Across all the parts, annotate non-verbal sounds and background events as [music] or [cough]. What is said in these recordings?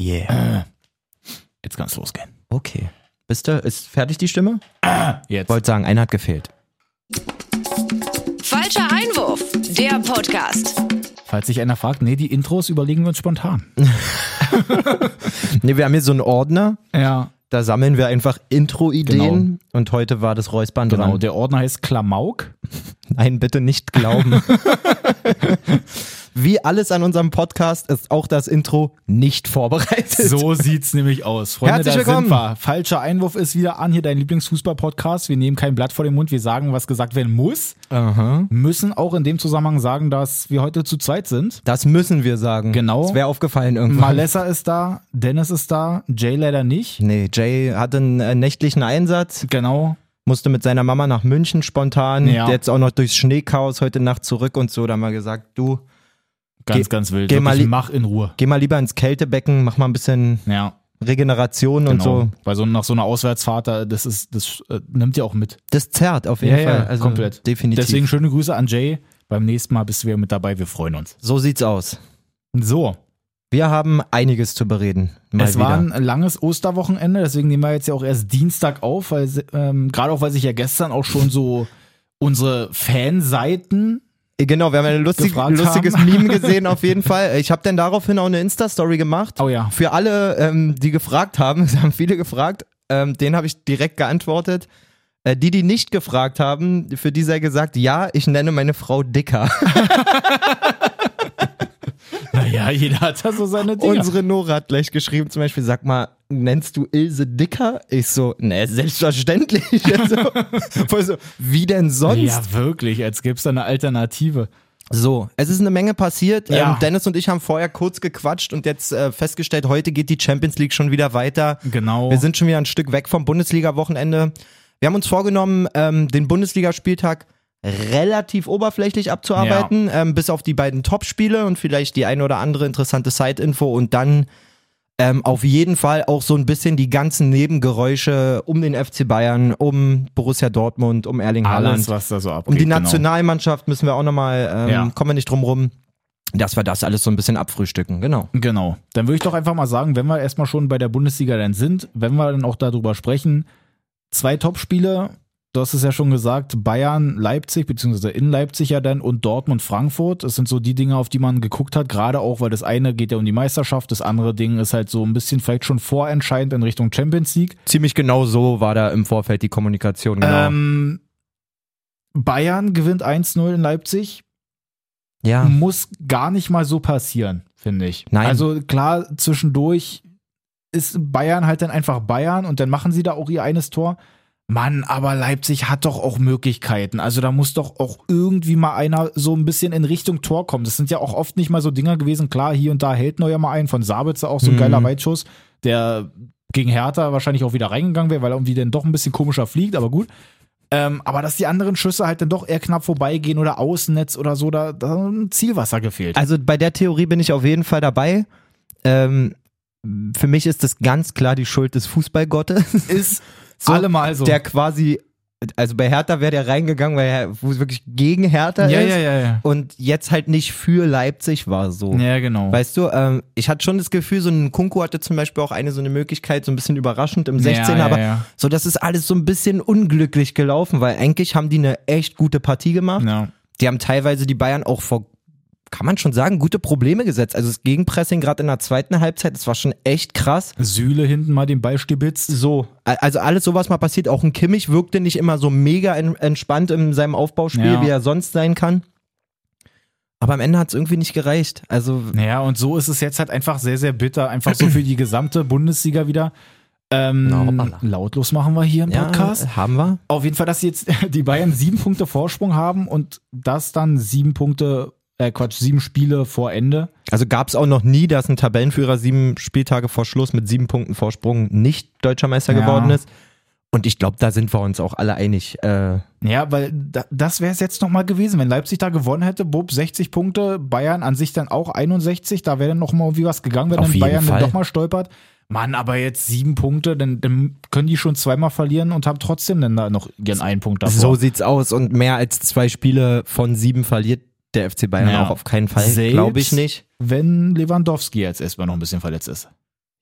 Yeah. Jetzt kann es losgehen. Okay. Bist du, ist fertig die Stimme? Jetzt. Wollte sagen, einer hat gefehlt. Falscher Einwurf, der Podcast. Falls sich einer fragt, nee, die Intros überlegen wir uns spontan. [laughs] Nee, wir haben hier so einen Ordner, Ja. Da sammeln wir einfach Intro-Ideen Genau. und heute war das Räuspern Genau, dran. der Ordner heißt Klamauk. Nein, bitte nicht glauben. [laughs] Wie alles an unserem Podcast ist auch das Intro nicht vorbereitet. So sieht's nämlich aus. Freunde, Herzlich willkommen. sind wir. Falscher Einwurf ist wieder an. Hier dein Lieblingsfußball-Podcast. Wir nehmen kein Blatt vor den Mund. Wir sagen, was gesagt werden muss. Aha. Müssen auch in dem Zusammenhang sagen, dass wir heute zu zweit sind. Das müssen wir sagen. Genau. Das wäre aufgefallen irgendwann. Malessa ist da, Dennis ist da, Jay leider nicht. Nee, Jay hatte einen äh, nächtlichen Einsatz, Genau. musste mit seiner Mama nach München spontan, Ja. jetzt auch noch durchs Schneechaos heute Nacht zurück und so. Da haben wir gesagt, du, Ganz, Geh- ganz wild. geh mal mach in Ruhe. geh mal lieber ins Kältebecken, mach mal ein bisschen Ja, Regeneration und genau. so. Bei so nach so einer Auswärtsfahrt, da- das ist, das äh, nimmt ihr auch mit. Das zerrt auf jeden Ja, Fall. ja, also komplett. Definitiv. Deswegen schöne Grüße an Jay. Beim nächsten Mal bist du wieder mit dabei. Wir freuen uns. so sieht's aus. So, Wir haben einiges zu bereden. Es wieder. war ein langes Osterwochenende, deswegen nehmen wir jetzt ja auch erst Dienstag auf, weil ähm, gerade auch weil sich ja gestern auch schon so unsere Fanseiten Genau, wir haben ein lustig, lustiges haben. Meme [laughs] gesehen auf jeden Fall. Ich habe dann daraufhin auch eine Insta-Story gemacht. Oh ja. Für alle, ähm, die gefragt haben, [laughs] es haben viele gefragt, ähm, denen habe ich direkt geantwortet. Äh, die, die nicht gefragt haben, für die sei gesagt, ja, ich nenne meine Frau Dicker. [laughs] Naja, jeder hat da so seine Dinge. Unsere Nora hat gleich geschrieben, zum Beispiel, sag mal, nennst du Ilse Dicker? Ich so, ne, selbstverständlich. [laughs] Also, voll so, wie denn sonst? ja, wirklich, als gäbe es da eine Alternative. So, es ist eine Menge passiert. Ja. Ähm, Dennis und ich haben vorher kurz gequatscht und jetzt äh, festgestellt, heute geht die Champions League schon wieder weiter. Genau. Wir sind schon wieder ein Stück weg vom Bundesliga-Wochenende. Wir haben uns vorgenommen, ähm, den Bundesligaspieltag relativ oberflächlich abzuarbeiten, ähm, bis auf die beiden Topspiele und vielleicht die eine oder andere interessante Side-Info und dann ähm, auf jeden Fall auch so ein bisschen die ganzen Nebengeräusche um den FC Bayern, um Borussia Dortmund, um Erling Haaland. Alles, was da so abgeht. Um die genau. Nationalmannschaft müssen wir auch nochmal, ähm, Ja. kommen wir nicht drum rum, dass wir das alles so ein bisschen abfrühstücken, genau. Genau. Dann würde ich doch einfach mal sagen, wenn wir erstmal schon bei der Bundesliga dann sind, wenn wir dann auch darüber sprechen, zwei Topspiele, du hast es ja schon gesagt, Bayern, Leipzig, beziehungsweise in Leipzig ja dann und Dortmund, Frankfurt. Das sind so die Dinge, auf die man geguckt hat, gerade auch, weil das eine geht ja um die Meisterschaft, das andere Ding ist halt so ein bisschen vielleicht schon vorentscheidend in Richtung Champions League. Ziemlich genau so war da im Vorfeld die Kommunikation, genau. Ähm, Bayern gewinnt 1-0 in Leipzig. ja. muss gar nicht mal so passieren, finde ich. Nein. Also klar, zwischendurch ist Bayern halt dann einfach Bayern und dann machen sie da auch ihr eines Tor. Mann, aber Leipzig hat doch auch Möglichkeiten. Also da muss doch auch irgendwie mal einer so ein bisschen in Richtung Tor kommen. Das sind ja auch oft nicht mal so Dinger gewesen. Klar, hier und da hält Neuer mal einen von Sabitzer, auch so ein Mhm. geiler Weitschuss, der gegen Hertha wahrscheinlich auch wieder reingegangen wäre, weil er irgendwie dann doch ein bisschen komischer fliegt, aber gut. Ähm, aber dass die anderen Schüsse halt dann doch eher knapp vorbeigehen oder Außennetz oder so, da, da hat ein Zielwasser gefehlt. Also bei der Theorie bin ich auf jeden Fall dabei. Ähm, für mich ist das ganz klar die Schuld des Fußballgottes. ist So, allemal so. Der quasi, also bei Hertha wäre der reingegangen, weil er wo es wirklich gegen Hertha ja, ist. ja, ja, ja. Und jetzt halt nicht für Leipzig war so. Ja, genau. Weißt du, ähm, ich hatte schon das Gefühl, so ein Kunku hatte zum Beispiel auch eine so eine Möglichkeit, so ein bisschen überraschend im 16, ja, aber ja. so, das ist alles so ein bisschen unglücklich gelaufen, weil eigentlich haben die eine echt gute Partie gemacht. ja. Die haben teilweise die Bayern auch vor, kann man schon sagen, gute Probleme gesetzt. Also das Gegenpressing gerade in der zweiten Halbzeit, das war schon echt krass. Sühle hinten mal den Ball stibitzt. So, also alles sowas mal passiert. Auch ein Kimmich wirkte nicht immer so mega en- entspannt in seinem Aufbauspiel, Ja. wie er sonst sein kann. Aber am Ende hat es irgendwie nicht gereicht. Also Naja, und so ist es jetzt halt einfach sehr, sehr bitter. Einfach so für die gesamte Bundesliga wieder. Ähm, hoppala. lautlos machen wir hier im ja, Podcast. haben wir. Auf jeden Fall, dass jetzt [laughs] die Bayern sieben Punkte Vorsprung haben und das dann sieben Punkte, äh Quatsch, sieben Spiele vor Ende. Also gab es auch noch nie, dass ein Tabellenführer sieben Spieltage vor Schluss mit sieben Punkten Vorsprung nicht deutscher Meister Ja. geworden ist. Und ich glaube, da sind wir uns auch alle einig. Äh, Ja, weil da, das wäre es jetzt nochmal gewesen. Wenn Leipzig da gewonnen hätte, Bub 60 Punkte, Bayern an sich dann auch 61, da wäre dann nochmal irgendwie was gegangen, wenn dann Bayern Fall. dann doch mal stolpert. Mann, aber jetzt sieben Punkte, dann, dann können die schon zweimal verlieren und haben trotzdem dann da noch ihren einen Punkt davor. so sieht's aus. Und mehr als zwei Spiele von sieben verliert der FC Bayern Ja. auch auf keinen Fall. Glaube ich nicht. Wenn Lewandowski jetzt erstmal noch ein bisschen verletzt ist.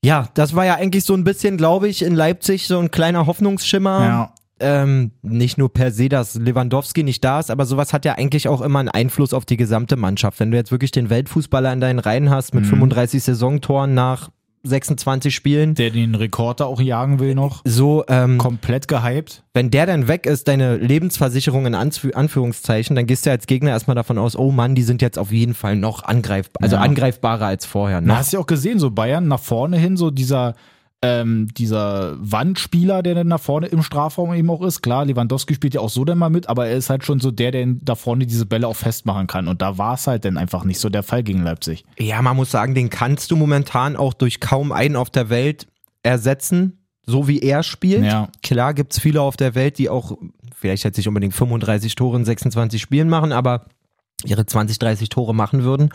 Ja, das war ja eigentlich so ein bisschen, glaube ich, in Leipzig so ein kleiner Hoffnungsschimmer. Ja. Ähm, nicht nur per se, dass Lewandowski nicht da ist, aber sowas hat ja eigentlich auch immer einen Einfluss auf die gesamte Mannschaft. Wenn du jetzt wirklich den Weltfußballer in deinen Reihen hast mit Mhm. 35 Saisontoren nach 26 Spielen, Der den Rekord da auch jagen will noch. so, ähm, Komplett gehypt. wenn der dann weg ist, deine Lebensversicherung in Anzü Anführungszeichen, dann gehst du als Gegner erstmal davon aus, oh Mann, die sind jetzt auf jeden Fall noch angreifbar, also Ja. angreifbarer als vorher. Na, Noch. hast du ja auch gesehen, so Bayern nach vorne hin, so dieser, ähm, dieser Wandspieler, der dann nach vorne im Strafraum eben auch ist. Klar, Lewandowski spielt ja auch so dann mal mit, aber er ist halt schon so der, der da vorne diese Bälle auch festmachen kann. Und da war es halt dann einfach nicht so der Fall gegen Leipzig. Ja, man muss sagen, den kannst du momentan auch durch kaum einen auf der Welt ersetzen, so wie er spielt. Ja. Klar gibt's viele auf der Welt, die auch vielleicht jetzt nicht unbedingt 35 Tore in 26 Spielen machen, aber ihre 20, 30 Tore machen würden.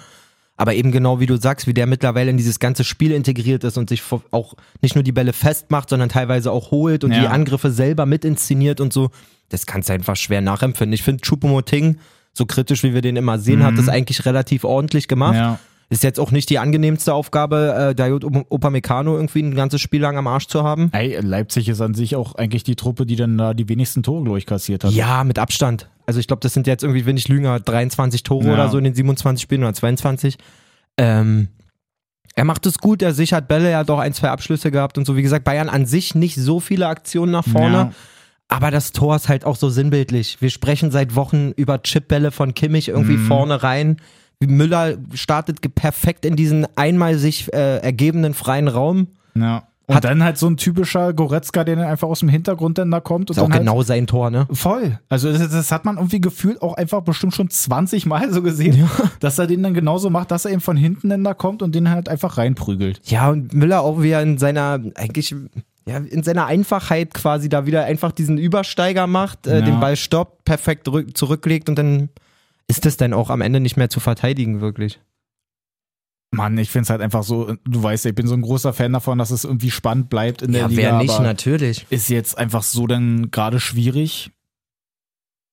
Aber eben genau wie du sagst, wie der mittlerweile in dieses ganze Spiel integriert ist und sich auch nicht nur die Bälle festmacht, sondern teilweise auch holt und Ja. die Angriffe selber mit inszeniert und so, das kannst du einfach schwer nachempfinden. Ich finde Choupo-Moting, so kritisch wie wir den immer sehen, hat das eigentlich relativ ordentlich gemacht. Ja. Ist jetzt auch nicht die angenehmste Aufgabe, äh, Dayot Upamecano irgendwie ein ganzes Spiel lang am Arsch zu haben. Ey, Leipzig ist an sich auch eigentlich die Truppe, die dann da die wenigsten Tore, glaube ich, kassiert hat. Ja, mit Abstand. Also ich glaube, das sind jetzt irgendwie, wenn ich lüge, 23 Tore Ja. oder so in den 27 Spielen oder 22. Ähm, er macht es gut, er sichert Bälle, er hat auch ein, zwei Abschlüsse gehabt und so. Wie gesagt, Bayern an sich nicht so viele Aktionen nach vorne. Ja. Aber das Tor ist halt auch so sinnbildlich. Wir sprechen seit Wochen über Chipbälle von Kimmich irgendwie Mhm. vorne rein. Müller startet perfekt in diesen einmal sich äh, ergebenden freien Raum. Ja. Und Hat- dann halt so ein typischer Goretzka, der dann einfach aus dem Hintergrund dann da kommt. Und Ist auch dann halt genau sein Tor, ne? Voll. Also das, das hat man irgendwie gefühlt auch einfach bestimmt schon 20 Mal so gesehen, dass er den dann genauso macht, dass er eben von hinten dann da kommt und den halt einfach reinprügelt. Ja, und Müller auch wieder in seiner, eigentlich, ja, in seiner Einfachheit quasi da wieder einfach diesen Übersteiger macht, äh, Ja. den Ball stoppt, perfekt rück- zurücklegt und dann ist es dann auch am Ende nicht mehr zu verteidigen, wirklich. Mann, ich finde es halt einfach so, du weißt, ja, ich bin so ein großer Fan davon, dass es irgendwie spannend bleibt in der Ja, Liga. wer nicht, aber natürlich. ist jetzt einfach so dann gerade schwierig.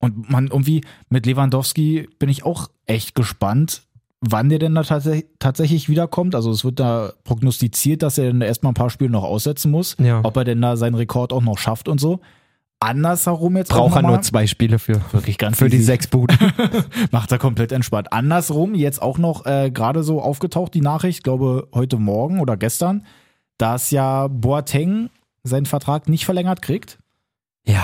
Und man irgendwie mit Lewandowski bin ich auch echt gespannt, wann der denn da tats tatsächlich wiederkommt. Also es wird da prognostiziert, dass er dann erstmal ein paar Spiele noch aussetzen muss. Ja. Ob er denn da seinen Rekord auch noch schafft und so. Andersherum jetzt auch Braucht er nur zwei Spiele für. Wirklich ganz Für die easy. sechs Buden. [laughs] Macht er komplett entspannt. Andersrum, jetzt auch noch äh, gerade so aufgetaucht, die Nachricht, glaube heute Morgen oder gestern, dass ja Boateng seinen Vertrag nicht verlängert kriegt. ja,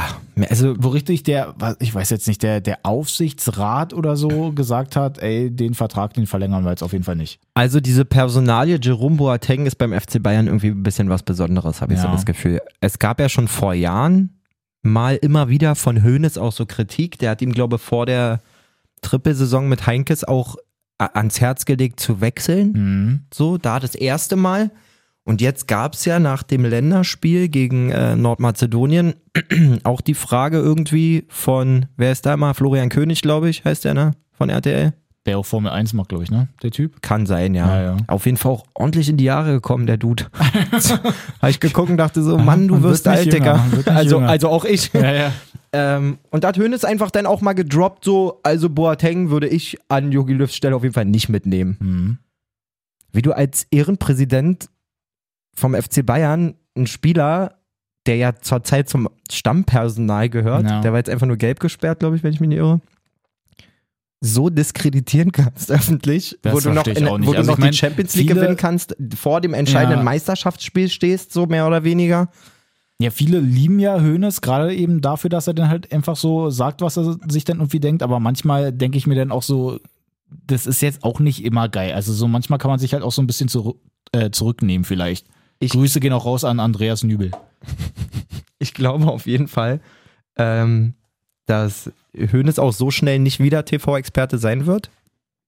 also Wo richtig der, ich weiß jetzt nicht, der, der Aufsichtsrat oder so gesagt hat, ey, den Vertrag, den verlängern wir jetzt auf jeden Fall nicht. Also diese Personalie Jerome Boateng ist beim FC Bayern irgendwie ein bisschen was Besonderes, habe ich so Ja. das Gefühl. Es gab ja schon vor Jahren mal immer wieder von Hoeneß auch so Kritik. Der hat ihm, glaube ich, vor der Trippelsaison mit Heinkes auch a- ans Herz gelegt zu wechseln. Mhm. So, da das erste Mal. Und jetzt gab es ja nach dem Länderspiel gegen äh, Nordmazedonien [clears throat] auch die Frage irgendwie von, wer ist da mal? Florian König, glaube ich, heißt der, ne? Von RTL. Der auch Formel 1 macht, glaube ich, ne? Der Typ. Kann sein, ja. Ja, ja. Auf jeden Fall auch ordentlich in die Jahre gekommen, der Dude. [laughs] Habe ich geguckt und dachte so, Mann, du wirst alt, Digga. Also, jünger. also auch ich. Ja, ähm, und da hat Hönes einfach dann auch mal gedroppt, so, also Boateng würde ich an Jogi Löws Stelle auf jeden Fall nicht mitnehmen. Mhm. Wie du als Ehrenpräsident vom FC Bayern einen Spieler, der ja zurzeit zum Stammpersonal gehört, der war jetzt einfach nur gelb gesperrt, glaube ich, wenn ich mich nicht irre, so diskreditieren kannst [laughs] öffentlich, Das wo du noch, in, wo du Also noch die Champions League gewinnen kannst, vor dem entscheidenden Ja. Meisterschaftsspiel stehst, so mehr oder weniger. Ja, viele lieben ja Hönes, gerade eben dafür, dass er dann halt einfach so sagt, was er sich dann irgendwie denkt, aber manchmal denke ich mir dann auch so, das ist jetzt auch nicht immer geil. Also so manchmal kann man sich halt auch so ein bisschen zurück, äh, zurücknehmen vielleicht. Ich- Grüße gehen auch raus an Andreas Nübel. [laughs] Ich glaube auf jeden Fall, ähm, dass Hoeneß auch so schnell nicht wieder TV-Experte sein wird.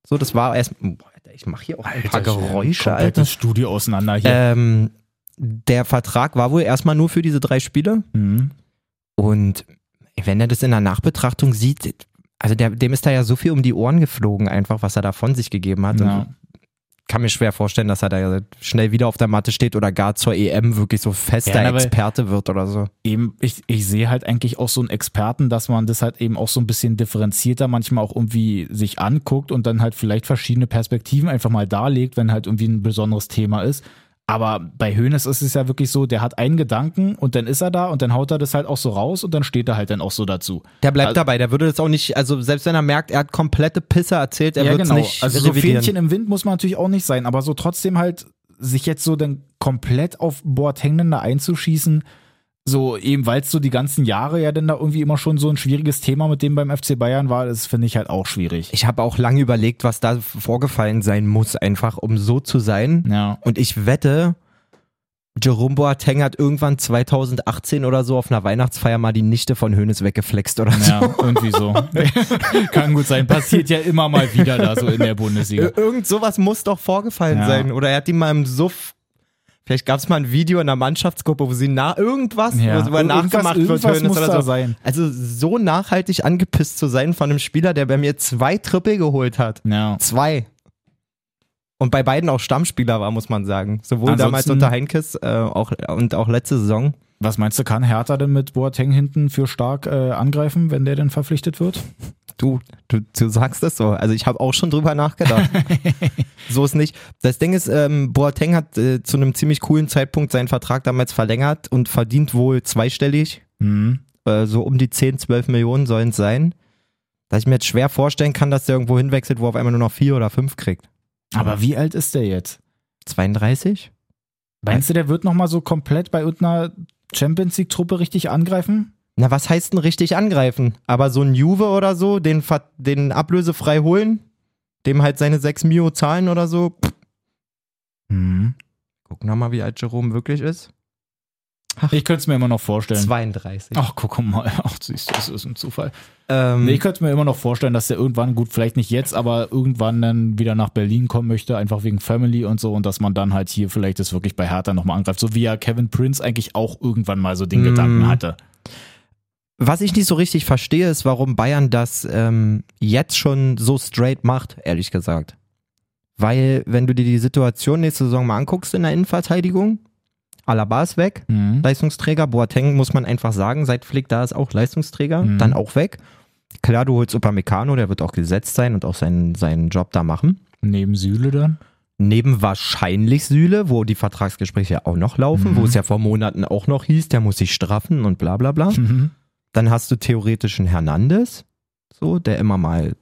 So, das war erst. Boah, Alter, ich mache hier auch ein paar Geräusche, Alter. Komplettes Studio auseinander hier. Ähm, der Vertrag war wohl erstmal nur für diese drei Spiele. Mhm. Und wenn er das in der Nachbetrachtung sieht, also der, dem ist da ja so viel um die Ohren geflogen, einfach, was er da von sich gegeben hat. Ja. Kann mir schwer vorstellen, dass er da schnell wieder auf der Matte steht oder gar zur EM wirklich so fester Ja, Experte wird oder so. eben, ich, ich sehe halt eigentlich auch so einen Experten, dass man das halt eben auch so ein bisschen differenzierter manchmal auch irgendwie sich anguckt und dann halt vielleicht verschiedene Perspektiven einfach mal darlegt, wenn halt irgendwie ein besonderes Thema ist. Aber bei Hoeneß ist es ja wirklich so, der hat einen Gedanken und dann ist er da und dann haut er das halt auch so raus und dann steht er halt dann auch so dazu. Der bleibt Also- dabei, der würde das auch nicht, also selbst wenn er merkt, er hat komplette Pisse erzählt, er ja, wird genau. nicht also so revidieren. Fähnchen im Wind muss man natürlich auch nicht sein, aber so trotzdem halt sich jetzt so dann komplett auf Boateng da einzuschießen, so eben weil es so die ganzen Jahre ja dann da irgendwie immer schon so ein schwieriges Thema mit dem beim FC Bayern war, das finde ich halt auch schwierig. Ich habe auch lange überlegt, was da vorgefallen sein muss, einfach um so zu sein. Ja. Und ich wette, Jerome Boateng hat irgendwann 2018 oder so auf einer Weihnachtsfeier mal die Nichte von Hönes weggeflext oder so. Ja, irgendwie so. [laughs] Kann gut sein. Passiert ja immer mal wieder da so in der Bundesliga. Ir- Irgend sowas muss doch vorgefallen Ja. sein. Oder er hat die mal im Suff. Vielleicht gab es mal ein Video in der Mannschaftsgruppe, wo sie nach irgendwas, Ja. wo Irgendwas- nachgemacht wird, irgendwas Hoeneß muss oder so. sein. Also so nachhaltig angepisst zu sein von einem Spieler, der bei mir zwei Triple geholt hat. Ja. Zwei. Und bei beiden auch Stammspieler war, muss man sagen. Sowohl Ansonsten- damals unter Heinkes äh, auch, und auch letzte Saison. Was meinst du, kann Hertha denn mit Boateng hinten für stark äh, angreifen, wenn der denn verpflichtet wird? Du, du, du sagst es so. Also ich habe auch schon drüber nachgedacht. [laughs] so ist nicht. Das Ding ist, ähm, Boateng hat äh, zu einem ziemlich coolen Zeitpunkt seinen Vertrag damals verlängert und verdient wohl zweistellig. Mhm. Äh, so um die 10, 12 Millionen sollen es sein. Dass ich mir jetzt schwer vorstellen kann, dass der irgendwo hinwechselt, wo er auf einmal nur noch vier oder fünf kriegt. Aber wie alt ist der jetzt? 32? Meinst du, der wird nochmal so komplett bei irgendeiner Champions League-Truppe richtig angreifen? Na, was heißt denn richtig angreifen? Aber so ein Juve oder so, den, den ablösefrei holen, dem halt seine 6 Mio zahlen oder so. Pff, Mhm. gucken wir mal, wie alt Jerome wirklich ist. Ich könnte es mir immer noch vorstellen. 32. Ach, guck mal. [laughs] Ach, siehst du, das ist ein Zufall. Ähm, ich könnte mir immer noch vorstellen, dass der irgendwann, gut, vielleicht nicht jetzt, aber irgendwann dann wieder nach Berlin kommen möchte, einfach wegen Family und so und dass man dann halt hier vielleicht das wirklich bei Hertha nochmal angreift. So wie ja Kevin Prince eigentlich auch irgendwann mal so den Mm. Gedanken hatte. was ich nicht so richtig verstehe, ist, warum Bayern das ähm, jetzt schon so straight macht, ehrlich gesagt. Weil, wenn du dir die Situation nächste Saison mal anguckst in der Innenverteidigung, Alaba ist weg, Mhm. Leistungsträger, Boateng muss man einfach sagen, seit Flick da ist auch Leistungsträger, Mhm. dann auch weg. Klar, du holst Upamecano, der wird auch gesetzt sein und auch seinen, seinen Job da machen. Neben Süle dann. Neben wahrscheinlich Süle, wo die Vertragsgespräche auch noch laufen, Mhm. wo es ja vor Monaten auch noch hieß, der muss sich straffen und bla bla bla. Mhm. Dann hast du theoretisch einen Hernandez, so, der immer mal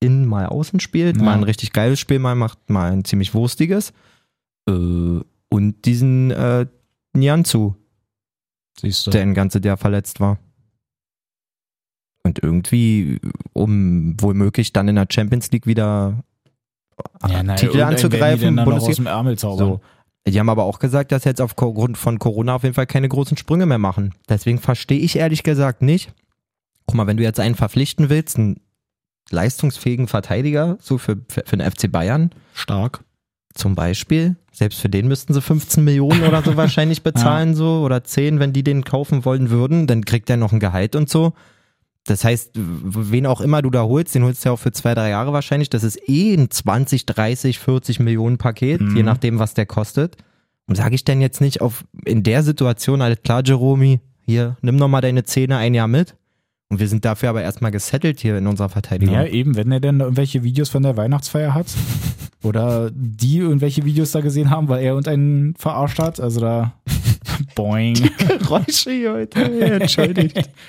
innen, mal außen spielt, Ja. mal ein richtig geiles Spiel, mal macht mal ein ziemlich wurstiges. Äh, und diesen äh, Nianzu, Siehst du. der ein ganzes Jahr verletzt war. Und irgendwie, um wohlmöglich dann in der Champions League wieder ja, naja, Titel anzugreifen, Bundesliga- so. Die haben aber auch gesagt, dass jetzt aufgrund von Corona auf jeden Fall keine großen Sprünge mehr machen. Deswegen verstehe ich ehrlich gesagt nicht. Guck mal, wenn du jetzt einen verpflichten willst, einen leistungsfähigen Verteidiger, so für, für, für den FC Bayern Stark. Zum Beispiel, selbst für den müssten sie 15 Millionen oder so [laughs] wahrscheinlich bezahlen, so, oder 10, wenn die den kaufen wollen würden, dann kriegt er noch ein Gehalt und so. Das heißt, wen auch immer du da holst, den holst du ja auch für zwei, drei Jahre wahrscheinlich. Das ist eh ein 20, 30, 40 Millionen Paket, Mhm. je nachdem, was der kostet. Und sage ich denn jetzt nicht auf, in der Situation, alles klar, Jeromy, hier, nimm noch mal deine Zähne ein Jahr mit. Und wir sind dafür aber erstmal gesettelt hier in unserer Verteidigung. Ja, eben, wenn er denn irgendwelche Videos von der Weihnachtsfeier hat. [laughs] Oder die irgendwelche Videos da gesehen haben, weil er und einen verarscht hat. Also da. [laughs] Boing. Geräusche hier heute. Entschuldigt. [laughs]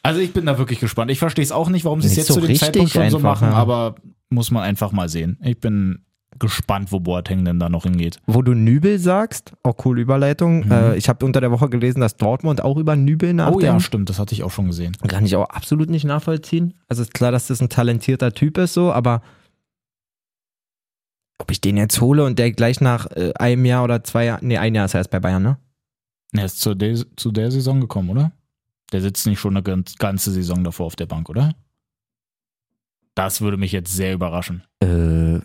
Also ich bin da wirklich gespannt. Ich verstehe es auch nicht, warum sie es jetzt so zu dem Zeitpunkt schon so machen, ja. aber muss man einfach mal sehen. Ich bin gespannt, wo Boateng denn da noch hingeht. Wo du Nübel sagst, auch coole Überleitung. Mhm. Äh, ich habe unter der Woche gelesen, dass Dortmund auch über Nübel nachdenkt. Oh ja, stimmt, das hatte ich auch schon gesehen. Kann ich auch absolut nicht nachvollziehen. Also ist klar, dass das ein talentierter Typ ist, so, aber ob ich den jetzt hole und der gleich nach äh, einem Jahr oder zwei Jahren, nee, ein Jahr ist er erst bei Bayern, ne? Er ist zu der, zu der Saison gekommen, oder? Der sitzt nicht schon eine ganz- ganze Saison davor auf der Bank, oder? Das würde mich jetzt sehr überraschen. Äh,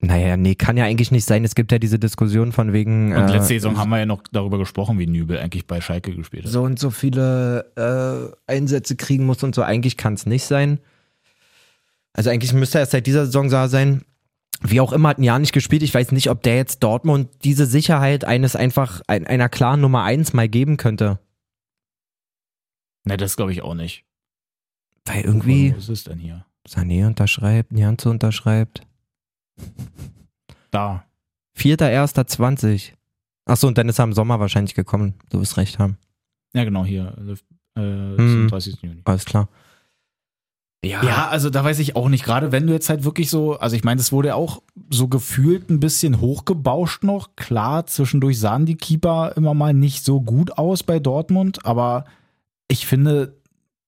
naja, nee, kann ja eigentlich nicht sein. Es gibt ja diese Diskussion von wegen. Und äh, letzte Saison haben wir ja noch darüber gesprochen, wie Nübel eigentlich bei Schalke gespielt hat. so und so viele äh, Einsätze kriegen muss und so. Eigentlich kann es nicht sein. Also eigentlich müsste er erst seit dieser Saison da sein. wie auch immer, hat ein Jahr nicht gespielt. Ich weiß nicht, ob der jetzt Dortmund diese Sicherheit eines einfach ein, einer klaren Nummer 1 mal geben könnte. Ne, das glaube ich auch nicht. Weil irgendwie Was ist denn hier? Sané unterschreibt, Nianze unterschreibt. Da. 4.1.20. Achso, und dann ist er im Sommer wahrscheinlich gekommen. Du wirst recht haben. Ja, genau, hier. Äh, Hm. 30. Juni. Alles klar. Ja, also da weiß ich auch nicht. Gerade wenn du jetzt halt wirklich so, also ich meine, es wurde auch so gefühlt ein bisschen hochgebauscht noch. Klar, zwischendurch sahen die Keeper immer mal nicht so gut aus bei Dortmund, aber ich finde,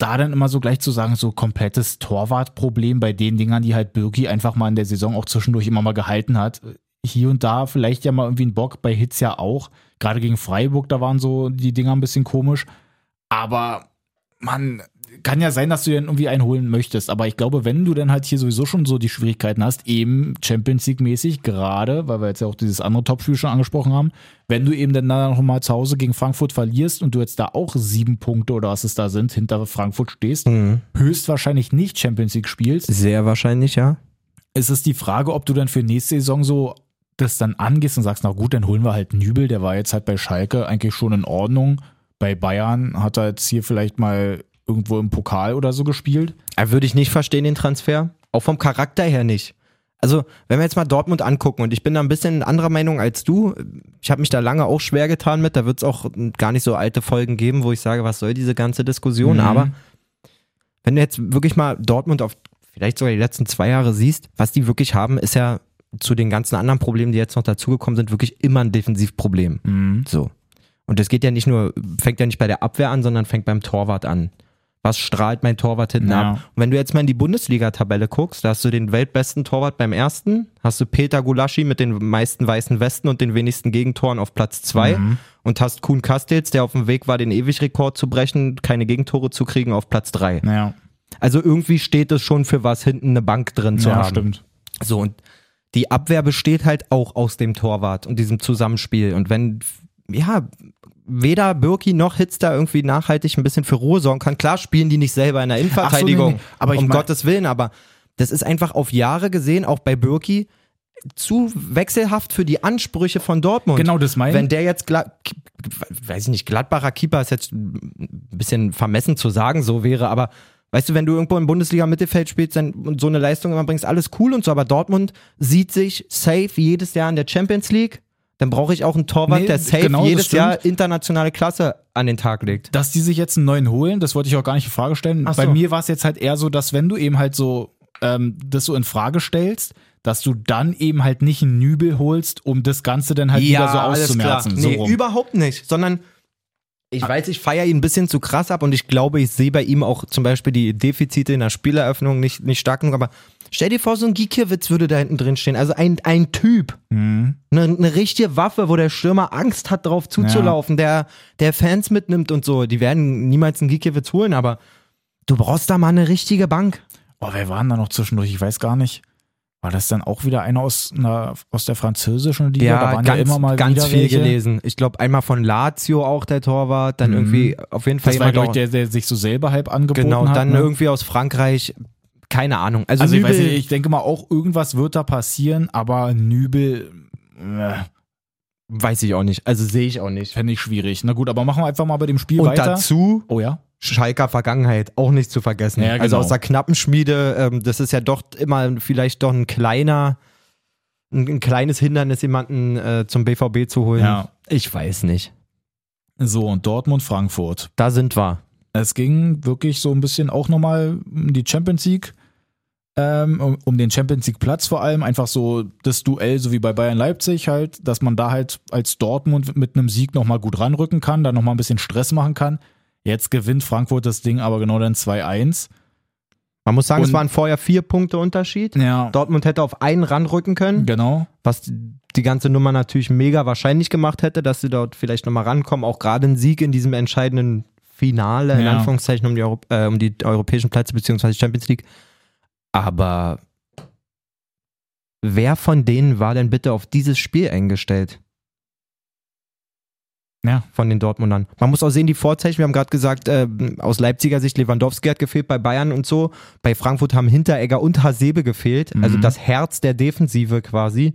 da dann immer so gleich zu sagen, so komplettes Torwartproblem bei den Dingern, die halt Birki einfach mal in der Saison auch zwischendurch immer mal gehalten hat. Hier und da vielleicht ja mal irgendwie ein Bock, bei Hits ja auch. Gerade gegen Freiburg, da waren so die Dinger ein bisschen komisch. Aber man kann ja sein, dass du den irgendwie einholen möchtest. Aber ich glaube, wenn du dann halt hier sowieso schon so die Schwierigkeiten hast, eben Champions League mäßig, gerade, weil wir jetzt ja auch dieses andere Topspiel schon angesprochen haben, wenn du eben dann da noch mal zu Hause gegen Frankfurt verlierst und du jetzt da auch sieben Punkte oder was es da sind, hinter Frankfurt stehst, Mhm. höchstwahrscheinlich nicht Champions League spielst, Sehr wahrscheinlich, ja. ist es die Frage, ob du dann für nächste Saison so das dann angehst und sagst, na gut, dann holen wir halt Nübel, der war jetzt halt bei Schalke eigentlich schon in Ordnung. Bei Bayern hat er jetzt hier vielleicht mal irgendwo im Pokal oder so gespielt. Äh, Würde ich nicht verstehen, den Transfer. Auch vom Charakter her nicht. Also, wenn wir jetzt mal Dortmund angucken und ich bin da ein bisschen anderer Meinung als du. Ich habe mich da lange auch schwer getan mit. Da wird es auch gar nicht so alte Folgen geben, wo ich sage, was soll diese ganze Diskussion. Mhm. Aber wenn du jetzt wirklich mal Dortmund auf vielleicht sogar die letzten zwei Jahre siehst, was die wirklich haben, ist ja zu den ganzen anderen Problemen, die jetzt noch dazugekommen sind, wirklich immer ein Defensivproblem. Mhm. So. Und das geht ja nicht nur, fängt ja nicht bei der Abwehr an, sondern fängt beim Torwart an. Was strahlt mein Torwart hinten Ja. ab? Und wenn du jetzt mal in die Bundesliga-Tabelle guckst, da hast du den weltbesten Torwart beim ersten, hast du Peter Gulaschi mit den meisten weißen Westen und den wenigsten Gegentoren auf Platz zwei Mhm. und hast Kuhn Castells, der auf dem Weg war, den Ewigrekord zu brechen, keine Gegentore zu kriegen, auf Platz drei. Ja, Also irgendwie steht es schon für was, hinten eine Bank drin zu ja haben. stimmt. So, und die Abwehr besteht halt auch aus dem Torwart und diesem Zusammenspiel. Und wenn, ja, weder Birki noch Hitz da irgendwie nachhaltig ein bisschen für Ruhe sorgen kann, klar spielen die nicht selber in der Innenverteidigung, nee, nee. Aber ich um Gottes Willen, aber das ist einfach auf Jahre gesehen, auch bei Birki, zu wechselhaft für die Ansprüche von Dortmund. Genau, das meine Wenn der jetzt, weiß ich nicht, Gladbacher Keeper ist jetzt ein bisschen vermessen zu sagen, so wäre, aber weißt du, wenn du irgendwo im Bundesliga-Mittelfeld spielst dann, und so eine Leistung immer bringst, alles cool und so, aber Dortmund sieht sich safe jedes Jahr in der Champions League, dann brauche ich auch einen Torwart, Nee, der safe genau, jedes. Jahr internationale Klasse an den Tag legt. Dass die sich jetzt einen neuen holen, das wollte ich auch gar nicht in Frage stellen. Ach Bei so. mir war es jetzt halt eher so, dass wenn du eben halt so ähm, das so in Frage stellst, dass du dann eben halt nicht einen Nübel holst, um das Ganze dann halt wieder so auszumerzen. Nee, so überhaupt nicht, sondern ich weiß, ich feiere ihn ein bisschen zu krass ab und ich glaube, ich sehe bei ihm auch zum Beispiel die Defizite in der Spieleröffnung nicht, nicht stark genug, aber stell dir vor, so ein Gikiewicz würde da hinten drin stehen. Also ein, ein Typ, Mhm. eine, eine richtige Waffe, wo der Stürmer Angst hat, drauf zuzulaufen, der, der Fans mitnimmt und so. Die werden niemals einen Gikiewicz holen, aber du brauchst da mal eine richtige Bank. Oh, wer waren da noch zwischendurch? Ich weiß gar nicht. War das dann auch wieder einer aus, einer, aus der französischen Liga? da waren ganz, ja immer mal ganz viel welche. gelesen. Ich glaube, einmal von Lazio auch der Torwart, dann Mhm. irgendwie auf jeden Fall Das war, glaube ich, der, der sich so selber halb angeboten Genau, hat. dann ne? irgendwie aus Frankreich, keine Ahnung. Also, Also ich Nübel, weiß nicht, ich denke mal auch, irgendwas wird da passieren, aber Nübel äh, weiß ich auch nicht. Also sehe ich auch nicht. fände ich schwierig. Na gut, aber machen wir einfach mal bei dem Spiel Und weiter. dazu oh ja? Schalker Vergangenheit auch nicht zu vergessen. Ja, Also genau. aus der knappen Schmiede, ähm, das ist ja doch immer vielleicht doch ein kleiner, ein, ein kleines Hindernis, jemanden äh, zum BVB zu holen. Ja. Ich weiß nicht. So, und Dortmund, Frankfurt. Da sind wir. Es ging wirklich so ein bisschen auch nochmal um die Champions League, ähm, um, um den Champions League Platz vor allem. Einfach so das Duell, so wie bei Bayern Leipzig halt, dass man da halt als Dortmund mit einem Sieg nochmal gut ranrücken kann, da nochmal ein bisschen Stress machen kann. Jetzt gewinnt Frankfurt das Ding aber genau dann 2-1. Man muss sagen, es Und- waren vorher vier Punkte Unterschied. Ja, Dortmund hätte auf einen ranrücken können. genau. was die ganze Nummer natürlich mega wahrscheinlich gemacht hätte, dass sie dort vielleicht nochmal rankommen. Auch gerade ein Sieg in diesem entscheidenden Finale, in Ja. Anführungszeichen, um die, Europ äh, um die europäischen Plätze beziehungsweise Champions League. Aber wer von denen war denn bitte auf dieses Spiel eingestellt? Ja. von den Dortmundern. Man muss auch sehen, die Vorzeichen, wir haben gerade gesagt, äh, aus Leipziger Sicht Lewandowski hat gefehlt bei Bayern und so. Bei Frankfurt haben Hinteregger und Hasebe gefehlt. Also Mhm. das Herz der Defensive quasi.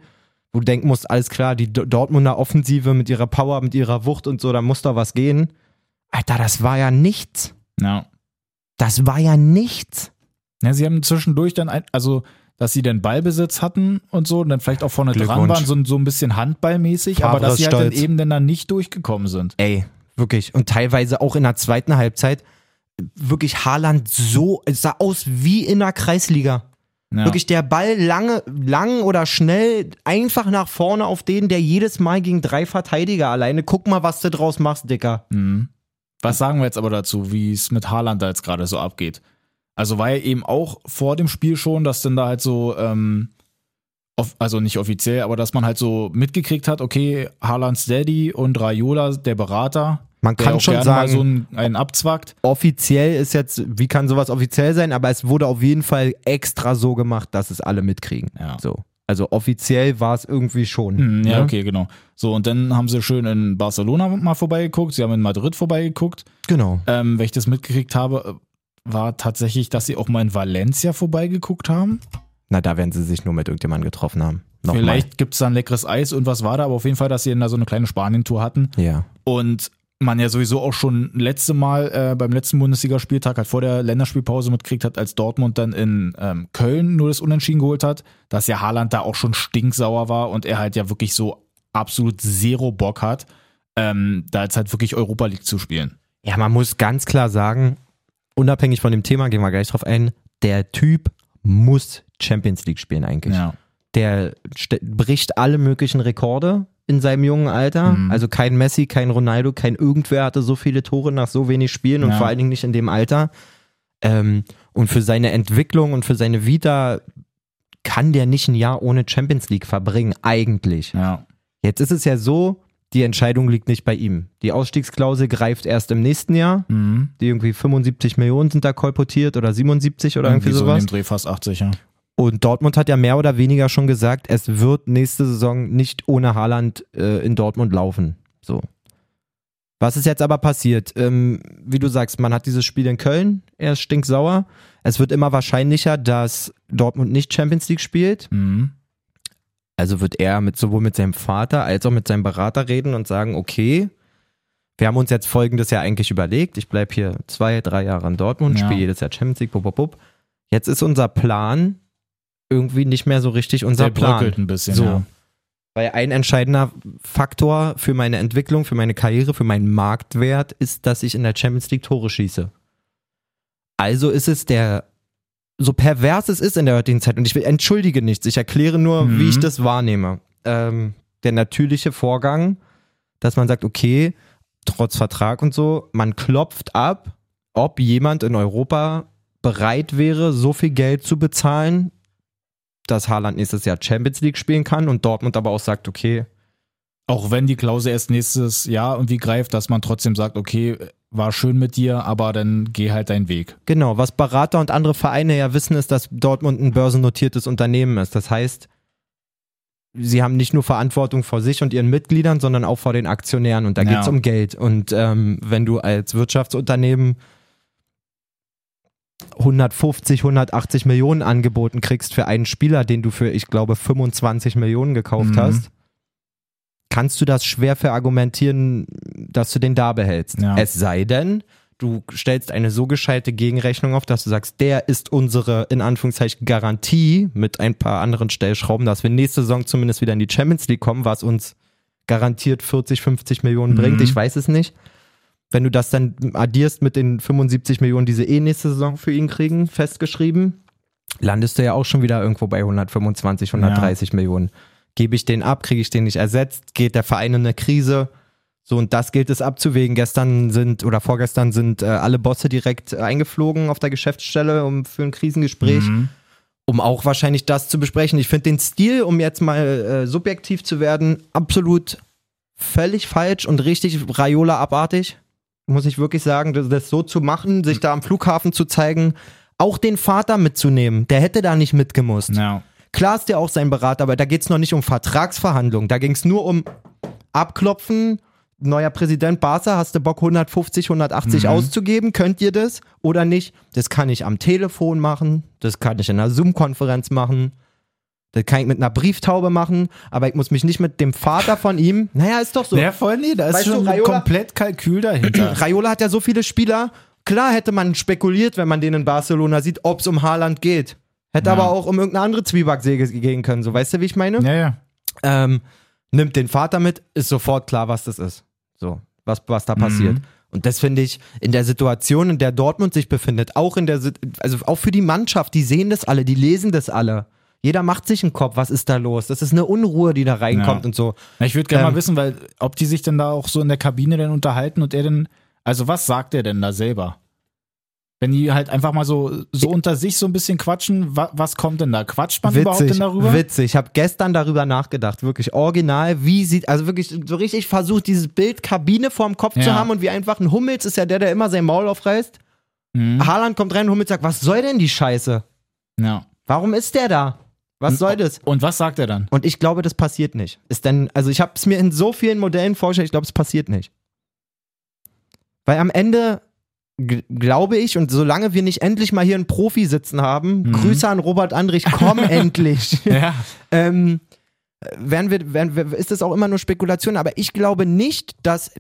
Wo du denken musst, alles klar, die Do- Dortmunder Offensive mit ihrer Power, mit ihrer Wucht und so, da muss doch was gehen. Alter, das war ja nichts. Ja. Das war ja nichts. Ja, sie haben zwischendurch dann, ein, also, dass sie den Ballbesitz hatten und so und dann vielleicht auch vorne dran waren, so, so ein bisschen handballmäßig, aber dass sie halt dann eben dann, dann nicht durchgekommen sind. Ey, wirklich. Und teilweise auch in der zweiten Halbzeit wirklich Haaland so, es sah aus wie in der Kreisliga. Ja. Wirklich der Ball lange, lang oder schnell einfach nach vorne auf den, der jedes Mal gegen drei Verteidiger alleine. Guck mal, was du draus machst, Dicker. Mhm. Was sagen wir jetzt aber dazu, wie es mit Haaland da jetzt gerade so abgeht? Also war ja eben auch vor dem Spiel schon, dass dann da halt so, ähm, also nicht offiziell, aber dass man halt so mitgekriegt hat, okay, Haalands Daddy und Raiola, der Berater, Man kann schon sagen, so einen, einen abzwackt. offiziell ist jetzt, wie kann sowas offiziell sein, aber es wurde auf jeden Fall extra so gemacht, dass es alle mitkriegen. Ja. So. Also offiziell war es irgendwie schon. Hm, ja, ne? okay, genau. So, und dann haben sie schön in Barcelona mal vorbeigeguckt, sie haben in Madrid vorbeigeguckt. Genau. Ähm, wenn ich das mitgekriegt habe, war tatsächlich, dass sie auch mal in Valencia vorbeigeguckt haben. Na, da werden sie sich nur mit irgendjemandem getroffen haben. Nochmal. Vielleicht gibt es da ein leckeres Eis und was war da, aber auf jeden Fall, dass sie da so eine kleine Spanien-Tour hatten. Ja. Und man ja sowieso auch schon letzte Mal äh, beim letzten Bundesligaspieltag halt vor der Länderspielpause mitgekriegt hat, als Dortmund dann in ähm, Köln nur das Unentschieden geholt hat, dass ja Haaland da auch schon stinksauer war und er halt ja wirklich so absolut zero Bock hat, ähm, da jetzt halt wirklich Europa League zu spielen. Ja, man muss ganz klar sagen, unabhängig von dem Thema, gehen wir gleich drauf ein, der Typ muss Champions League spielen eigentlich. Ja. Der bricht alle möglichen Rekorde in seinem jungen Alter. Mhm. Also kein Messi, kein Ronaldo, kein irgendwer hatte so viele Tore nach so wenig Spielen und Ja. vor allen Dingen nicht in dem Alter. Ähm, und für seine Entwicklung und für seine Vita kann der nicht ein Jahr ohne Champions League verbringen, eigentlich. Ja. Jetzt ist es ja so, die Entscheidung liegt nicht bei ihm. Die Ausstiegsklausel greift erst im nächsten Jahr. Mhm. Die irgendwie 75 Millionen sind da kolportiert oder 77 oder irgendwie, so in sowas. dem Dreh fast 80, ja. Und Dortmund hat ja mehr oder weniger schon gesagt, es wird nächste Saison nicht ohne Haaland äh, in Dortmund laufen. So. Was ist jetzt aber passiert? Ähm, wie du sagst, man hat dieses Spiel in Köln, er ist stinksauer. Es wird immer wahrscheinlicher, dass Dortmund nicht Champions League spielt. Mhm. Also wird er mit sowohl mit seinem Vater als auch mit seinem Berater reden und sagen, okay, wir haben uns jetzt folgendes Jahr eigentlich überlegt. Ich bleibe hier zwei, drei Jahre in Dortmund, Ja. spiele jedes Jahr Champions League, bup, bup. Jetzt ist unser Plan irgendwie nicht mehr so richtig unser Der Plan. ein bisschen, So. ja. Weil ein entscheidender Faktor für meine Entwicklung, für meine Karriere, für meinen Marktwert ist, dass ich in der Champions League Tore schieße. Also ist es der, so pervers es ist in der heutigen Zeit, und ich will- entschuldige nichts, ich erkläre nur, Mhm. wie ich das wahrnehme. Ähm, der natürliche Vorgang, dass man sagt, okay, trotz Vertrag und so, man klopft ab, ob jemand in Europa bereit wäre, so viel Geld zu bezahlen, dass Haaland nächstes Jahr Champions League spielen kann und Dortmund aber auch sagt, okay, Auch wenn die Klausel erst nächstes Jahr irgendwie greift, dass man trotzdem sagt, okay, war schön mit dir, aber dann geh halt deinen Weg. genau, was Berater und andere Vereine ja wissen, ist, dass Dortmund ein börsennotiertes Unternehmen ist. Das heißt, sie haben nicht nur Verantwortung vor sich und ihren Mitgliedern, sondern auch vor den Aktionären und da Ja. geht es um Geld. Und ähm, wenn du als Wirtschaftsunternehmen 150, 180 Millionen angeboten kriegst für einen Spieler, den du für, ich glaube, 25 Millionen gekauft Mhm. hast, kannst du das schwer verargumentieren, dass du den da behältst. Ja. Es sei denn, du stellst eine so gescheite Gegenrechnung auf, dass du sagst, der ist unsere, in Anführungszeichen, Garantie mit ein paar anderen Stellschrauben, dass wir nächste Saison zumindest wieder in die Champions League kommen, was uns garantiert 40, 50 Millionen Mhm. bringt. Ich weiß es nicht. Wenn du das dann addierst mit den 75 Millionen, die sie eh nächste Saison für ihn kriegen, festgeschrieben, landest du ja auch schon wieder irgendwo bei 125, 130 Millionen. Gebe ich den ab, kriege ich den nicht ersetzt, geht der Verein in eine Krise. So, und das gilt es abzuwägen. Gestern sind oder vorgestern sind äh, alle Bosse direkt äh, eingeflogen auf der Geschäftsstelle um, für ein Krisengespräch, Mhm. um auch wahrscheinlich das zu besprechen. Ich finde den Stil, um jetzt mal äh, subjektiv zu werden, absolut völlig falsch und richtig Raiola-abartig. Muss ich wirklich sagen, das, das so zu machen, sich da am Flughafen zu zeigen, auch den Vater mitzunehmen. Der hätte da nicht mitgemusst. Ja. Klar ist der auch sein Berater, aber da geht es noch nicht um Vertragsverhandlungen. Da ging es nur um Abklopfen, neuer Präsident Barca, hast du Bock 150, 180 Mhm. auszugeben? Könnt ihr das oder nicht? Das kann ich am Telefon machen, das kann ich in einer Zoom-Konferenz machen, das kann ich mit einer Brieftaube machen, aber ich muss mich nicht mit dem Vater von ihm, [laughs] naja, ist doch so. Ja, voll nee, da ist Weißt du, schon Raiola- komplett Kalkül dahinter. [clears throat] Raiola hat ja so viele Spieler. Klar hätte man spekuliert, wenn man den in Barcelona sieht, ob es um Haaland geht. Hätte Ja. aber auch um irgendeine andere Zwiebacksäge gehen können. So, weißt du, wie ich meine? ja, ja. Ähm, nimmt den Vater mit, ist sofort klar, was das ist. So, was, was da passiert. Und das finde ich in der Situation, in der Dortmund sich befindet, auch in der, also auch für die Mannschaft, die sehen das alle, die lesen das alle. Jeder macht sich einen Kopf, was ist da los? Das ist eine Unruhe, die da reinkommt Ja. und so. Na, ich würde gerne Ähm, mal wissen, weil ob die sich denn da auch so in der Kabine denn unterhalten und er denn, also was sagt er denn da selber? Wenn die halt einfach mal so, so unter sich so ein bisschen quatschen, wa, was kommt denn da? Quatscht man überhaupt denn darüber? Witzig. Ich habe gestern darüber nachgedacht, wirklich original, wie sieht, also wirklich so richtig versucht, dieses Bild Kabine vorm Kopf zu Ja. haben und wie einfach ein Hummels ist ja der, der immer sein Maul aufreißt. Mhm. Haaland kommt rein, Hummels sagt, was soll denn die Scheiße? Ja. Warum ist der da? Was soll das? Und was sagt er dann? Und ich glaube, das passiert nicht. Ist denn, also ich habe es mir in so vielen Modellen vorgestellt, ich glaube, es passiert nicht. Weil am Ende glaube ich, und solange wir nicht endlich mal hier einen Profi sitzen haben, Mhm. Grüße an Robert Andrich, komm [laughs] endlich. Ja. ähm, werden wir, werden wir, ist das auch immer nur Spekulation, aber ich glaube nicht, dass,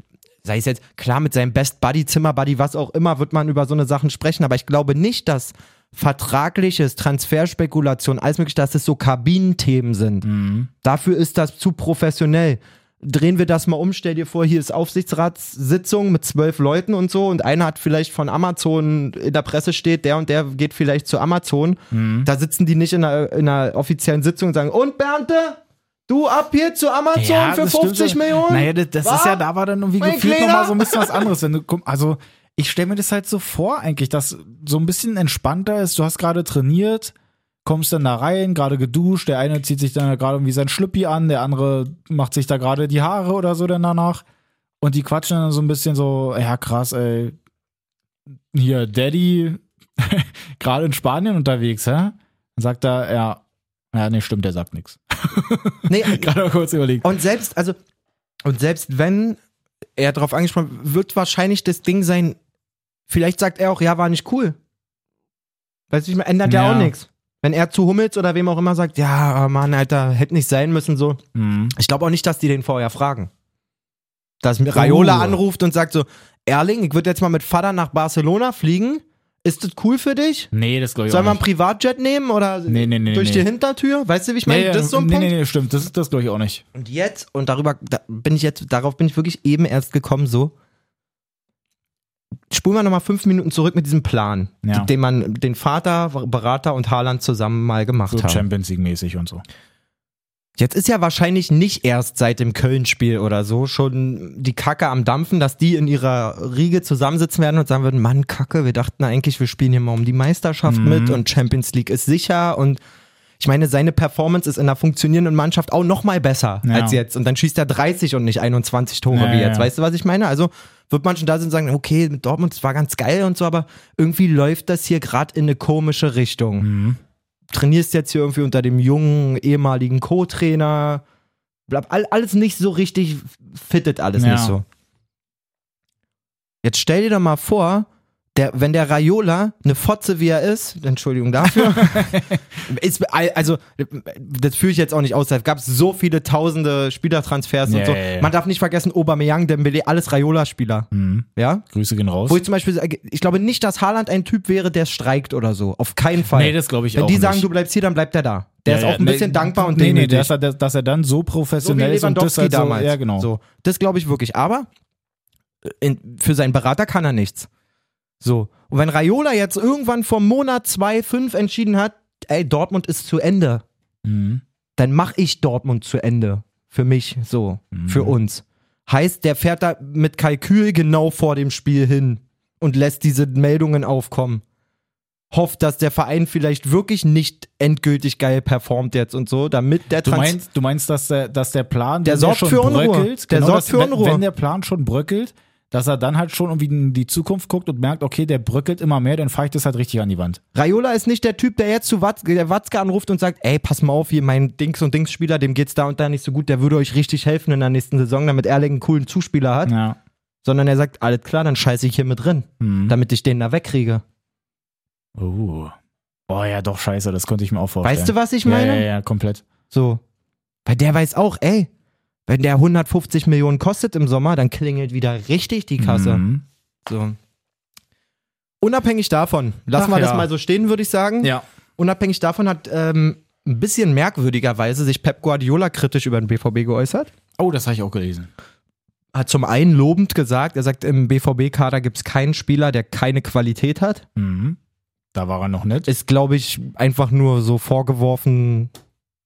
sei es jetzt, klar, mit seinem Best Buddy, Zimmer Buddy, was auch immer, wird man über so eine Sachen sprechen, aber ich glaube nicht, dass vertragliches, Transferspekulation, alles mögliche, dass es so Kabinenthemen sind. Mhm. Dafür ist das zu professionell. Drehen wir das mal um, stell dir vor, hier ist Aufsichtsratssitzung mit zwölf Leuten und so und einer hat vielleicht von Amazon in der Presse steht, der und der geht vielleicht zu Amazon. Da sitzen die nicht in einer, in einer offiziellen Sitzung und sagen, und Bernte, du ab hier zu Amazon für das 50 stimmt. Millionen? Naja, das, das ist ja, da war dann irgendwie gefühlt nochmal so ein bisschen was anderes. Wenn du, [laughs] also, ich stelle mir das halt so vor, eigentlich, dass so ein bisschen entspannter ist. Du hast gerade trainiert, kommst dann da rein, gerade geduscht. Der eine zieht sich dann gerade irgendwie sein Schlüppi an, der andere macht sich da gerade die Haare oder so dann danach. Und die quatschen dann so ein bisschen so, ja krass, ey. Hier, Daddy, [laughs] gerade in Spanien unterwegs, hä? Dann sagt er, ja, ja, nee, stimmt, der sagt nichts. [laughs] Nee, Gerade mal kurz überlegt. Und selbst, also, und selbst wenn er darauf angesprochen wird, wahrscheinlich das Ding sein, vielleicht sagt er auch, ja, war nicht cool. Weißt du, ich meine, ändert ja, Ja. auch nichts. Wenn er zu Hummels oder wem auch immer sagt, ja, Mann, Alter, hätte nicht sein müssen, so. Mhm. Ich glaube auch nicht, dass die den vorher fragen. Dass mir Raiola Oh. anruft und sagt so, Erling, ich würde jetzt mal mit Vater nach Barcelona fliegen. Ist das cool für dich? Nee, das glaube ich Soll man. Privatjet nehmen oder Nee, nee, nee, durch die Hintertür? Weißt du, wie ich meine? nee, das ist so ein nee, Punkt. nee, nee, stimmt. Das, das glaube ich auch nicht. Und jetzt, und darüber da bin ich jetzt, darauf bin ich wirklich eben erst gekommen, so. Spulen wir nochmal fünf Minuten zurück mit diesem Plan, Ja. den man, den Vater, Berater und Haaland zusammen mal gemacht So haben. Champions League mäßig und so. Jetzt ist ja wahrscheinlich nicht erst seit dem Köln-Spiel oder so schon die Kacke am Dampfen, dass die in ihrer Riege zusammensitzen werden und sagen würden, Mann, Kacke, wir dachten eigentlich, wir spielen hier mal um die Meisterschaft Mhm. mit und Champions League ist sicher und ich meine, seine Performance ist in einer funktionierenden Mannschaft auch noch mal besser Ja. als jetzt und dann schießt er 30 und nicht 21 Tore Ja, wie jetzt. Weißt du, was ich meine? Also wird man schon da sind und sagen, okay, mit Dortmund, das war ganz geil und so, aber irgendwie läuft das hier gerade in eine komische Richtung Mhm. trainierst jetzt hier irgendwie unter dem jungen ehemaligen Co-Trainer. All, alles nicht so richtig, fittet alles Ja. nicht so. Jetzt stell dir doch mal vor, der, wenn der Raiola eine Fotze wie er ist, Entschuldigung dafür, [laughs] ist, also das führe ich jetzt auch nicht aus, da gab es so viele tausende Spielertransfers Ja, und so. ja, ja. Man darf nicht vergessen, Aubameyang, Dembele, alles Raiola-Spieler, Mhm. ja? Grüße gehen raus. Wo ich zum Beispiel ich glaube nicht, dass Haaland ein Typ wäre, der streikt oder so. Auf keinen Fall. Nee, das glaube ich Wenn auch die sagen, nicht. du bleibst hier, dann bleibt er da. Der ist auch ein nee, bisschen dankbar und nee, nee, dass er, dass er dann so so professionell ist und das halt so, damals. Ja, genau. So, das glaube ich wirklich. Aber in, für seinen Berater kann er nichts. So. Und wenn Raiola jetzt irgendwann vor Monat zwei, fünf entschieden hat, ey, Dortmund ist zu Ende, Mhm. dann mach ich Dortmund zu Ende. Für mich, so. Mhm. Für uns. Heißt, der fährt da mit Kalkül genau vor dem Spiel hin und lässt diese Meldungen aufkommen. Hofft, dass der Verein vielleicht wirklich nicht endgültig geil performt jetzt und so, damit der Du Trans meinst, du meinst, dass der, dass der Plan, Der wenn sorgt schon für Unruhe. bröckelt, Der genau, sorgt dass, für wenn- Unruhe. Wenn der Plan schon bröckelt, dass er dann halt schon irgendwie in die Zukunft guckt und merkt, okay, der bröckelt immer mehr, dann fahre ich das halt richtig an die Wand. Raiola ist nicht der Typ, der jetzt zu Watz, der Watzke anruft und sagt, ey, pass mal auf, hier mein Dings und Dings-Spieler, dem geht's da und da nicht so gut, der würde euch richtig helfen in der nächsten Saison, damit Erling einen coolen Zuspieler hat. Ja. Sondern er sagt, alles klar, dann scheiße ich hier mit drin, Mhm. damit ich den da wegkriege. Oh. Boah, ja, doch, scheiße, das konnte ich mir auch vorstellen. Weißt du, was ich ja, meine? ja, ja, komplett. So. Weil der weiß auch, ey, wenn der 150 Millionen kostet im Sommer, dann klingelt wieder richtig die Kasse. Mhm. So. Unabhängig davon, lassen Ach wir das ja. mal so stehen, würde ich sagen. Ja. Unabhängig davon hat ähm, ein bisschen merkwürdigerweise sich Pep Guardiola kritisch über den BVB geäußert. Oh, das habe ich auch gelesen. Hat zum einen lobend gesagt, er sagt, im BVB-Kader gibt es keinen Spieler, der keine Qualität hat. Mhm. Da war er noch nicht. Ist, glaube ich, einfach nur so vorgeworfen,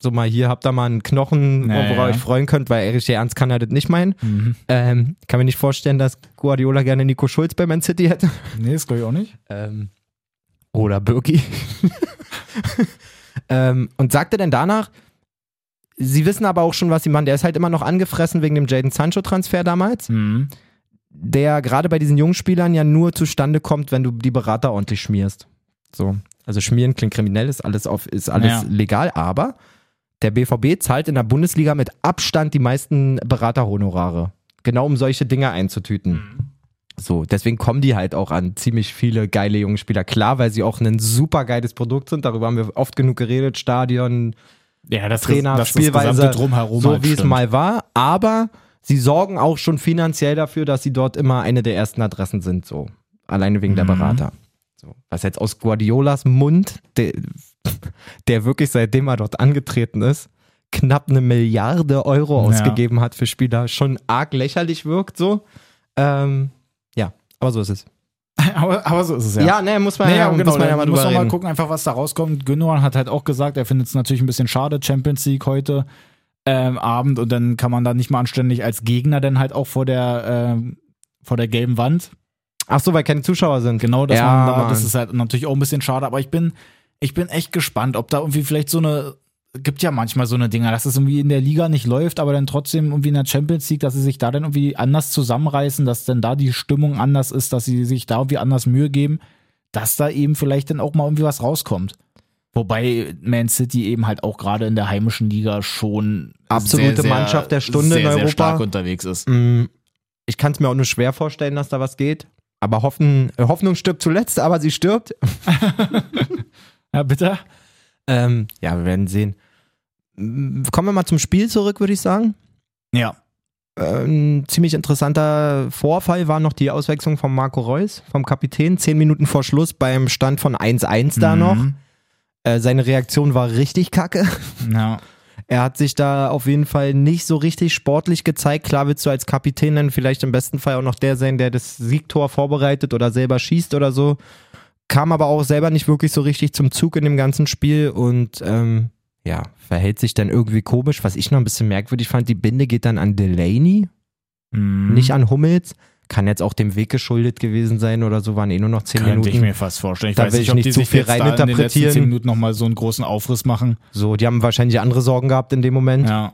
so mal hier habt ihr mal einen Knochen, Ja, worauf ihr euch freuen könnt, weil Erich Ernst kann er das nicht meinen. Mhm. Ähm, kann mir nicht vorstellen, dass Guardiola gerne Nico Schulz bei Man City hätte. Nee, das glaube ich auch nicht. Ähm, oder Birki. [laughs] ähm, und sagte dann danach, sie wissen aber auch schon, was sie machen. Der ist halt immer noch angefressen wegen dem Jaden Sancho-Transfer damals, Mhm. der gerade bei diesen jungen Spielern ja nur zustande kommt, wenn du die Berater ordentlich schmierst. So. Also schmieren klingt kriminell, ist alles, auf, ist alles Ja. legal, aber der BVB zahlt in der Bundesliga mit Abstand die meisten Beraterhonorare. Genau um solche Dinge einzutüten. So, deswegen kommen die halt auch an ziemlich viele geile junge Spieler. Klar, weil sie auch ein super geiles Produkt sind. Darüber haben wir oft genug geredet. Stadion, Ja, das Trainer, das, das Spielweise, gesamte Drumherum so halt wie es stimmt. mal war. Aber sie sorgen auch schon finanziell dafür, dass sie dort immer eine der ersten Adressen sind. So, alleine wegen der Mhm. Berater. So, was jetzt aus Guardiolas Mund, [laughs] der, wirklich seitdem er dort angetreten ist, knapp eine Milliarde Euro Ja. ausgegeben hat für Spieler, schon arg lächerlich wirkt. So, ähm, ja, aber so ist es. [laughs] aber, aber so ist es ja. Ja, ne, muss man Naja, ja, genau, muss man ja mal muss man mal gucken, einfach was da rauskommt. Gündogan hat halt auch gesagt, er findet es natürlich ein bisschen schade, Champions League heute ähm, Abend und dann kann man da nicht mal anständig als Gegner dann halt auch vor der, ähm, vor der gelben Wand. Ach so, weil keine Zuschauer sind. Genau, dass Ja, man das ist halt natürlich auch ein bisschen schade, aber ich bin, ich bin echt gespannt, ob da irgendwie vielleicht so eine, gibt ja manchmal so eine Dinger, dass es irgendwie in der Liga nicht läuft, aber dann trotzdem irgendwie in der Champions League, dass sie sich da dann irgendwie anders zusammenreißen, dass dann da die Stimmung anders ist, dass sie sich da irgendwie anders Mühe geben, dass da eben vielleicht dann auch mal irgendwie was rauskommt. Wobei Man City eben halt auch gerade in der heimischen Liga schon Absolute sehr, sehr, Mannschaft der Stunde sehr, in Europa. Sehr stark unterwegs ist. Mm, Ich kann es mir auch nur schwer vorstellen, dass da was geht. Aber hoffen, Hoffnung stirbt zuletzt, aber sie stirbt. [laughs] Ja, bitte? Ähm, ja, wir werden sehen. Mm, Kommen wir mal zum Spiel zurück, würde ich sagen. Ja. Ein ziemlich interessanter Vorfall war noch die Auswechslung von Marco Reus, vom Kapitän. Zehn Minuten vor Schluss beim Stand von 1-1 da noch. Mhm. Äh, seine Reaktion war richtig kacke. [laughs] Ja. Er hat sich da auf jeden Fall nicht so richtig sportlich gezeigt. Klar willst du als Kapitän dann vielleicht im besten Fall auch noch der sein, der das Siegtor vorbereitet oder selber schießt oder so. Kam aber auch selber nicht wirklich so richtig zum Zug in dem ganzen Spiel und ähm, ja, verhält sich dann irgendwie komisch. Was ich noch ein bisschen merkwürdig fand, die Binde geht dann an Delaney, Mhm. nicht an Hummels. Kann jetzt auch dem Weg geschuldet gewesen sein oder so, waren eh nur noch zehn Könnte Minuten. ich mir fast vorstellen. Ich Da weiß will nicht, ich ob nicht die zu sich viel da in den letzten reininterpretieren. zehn Minuten nochmal so einen großen Aufriss machen. so, die haben wahrscheinlich andere Sorgen gehabt in dem Moment. Ja.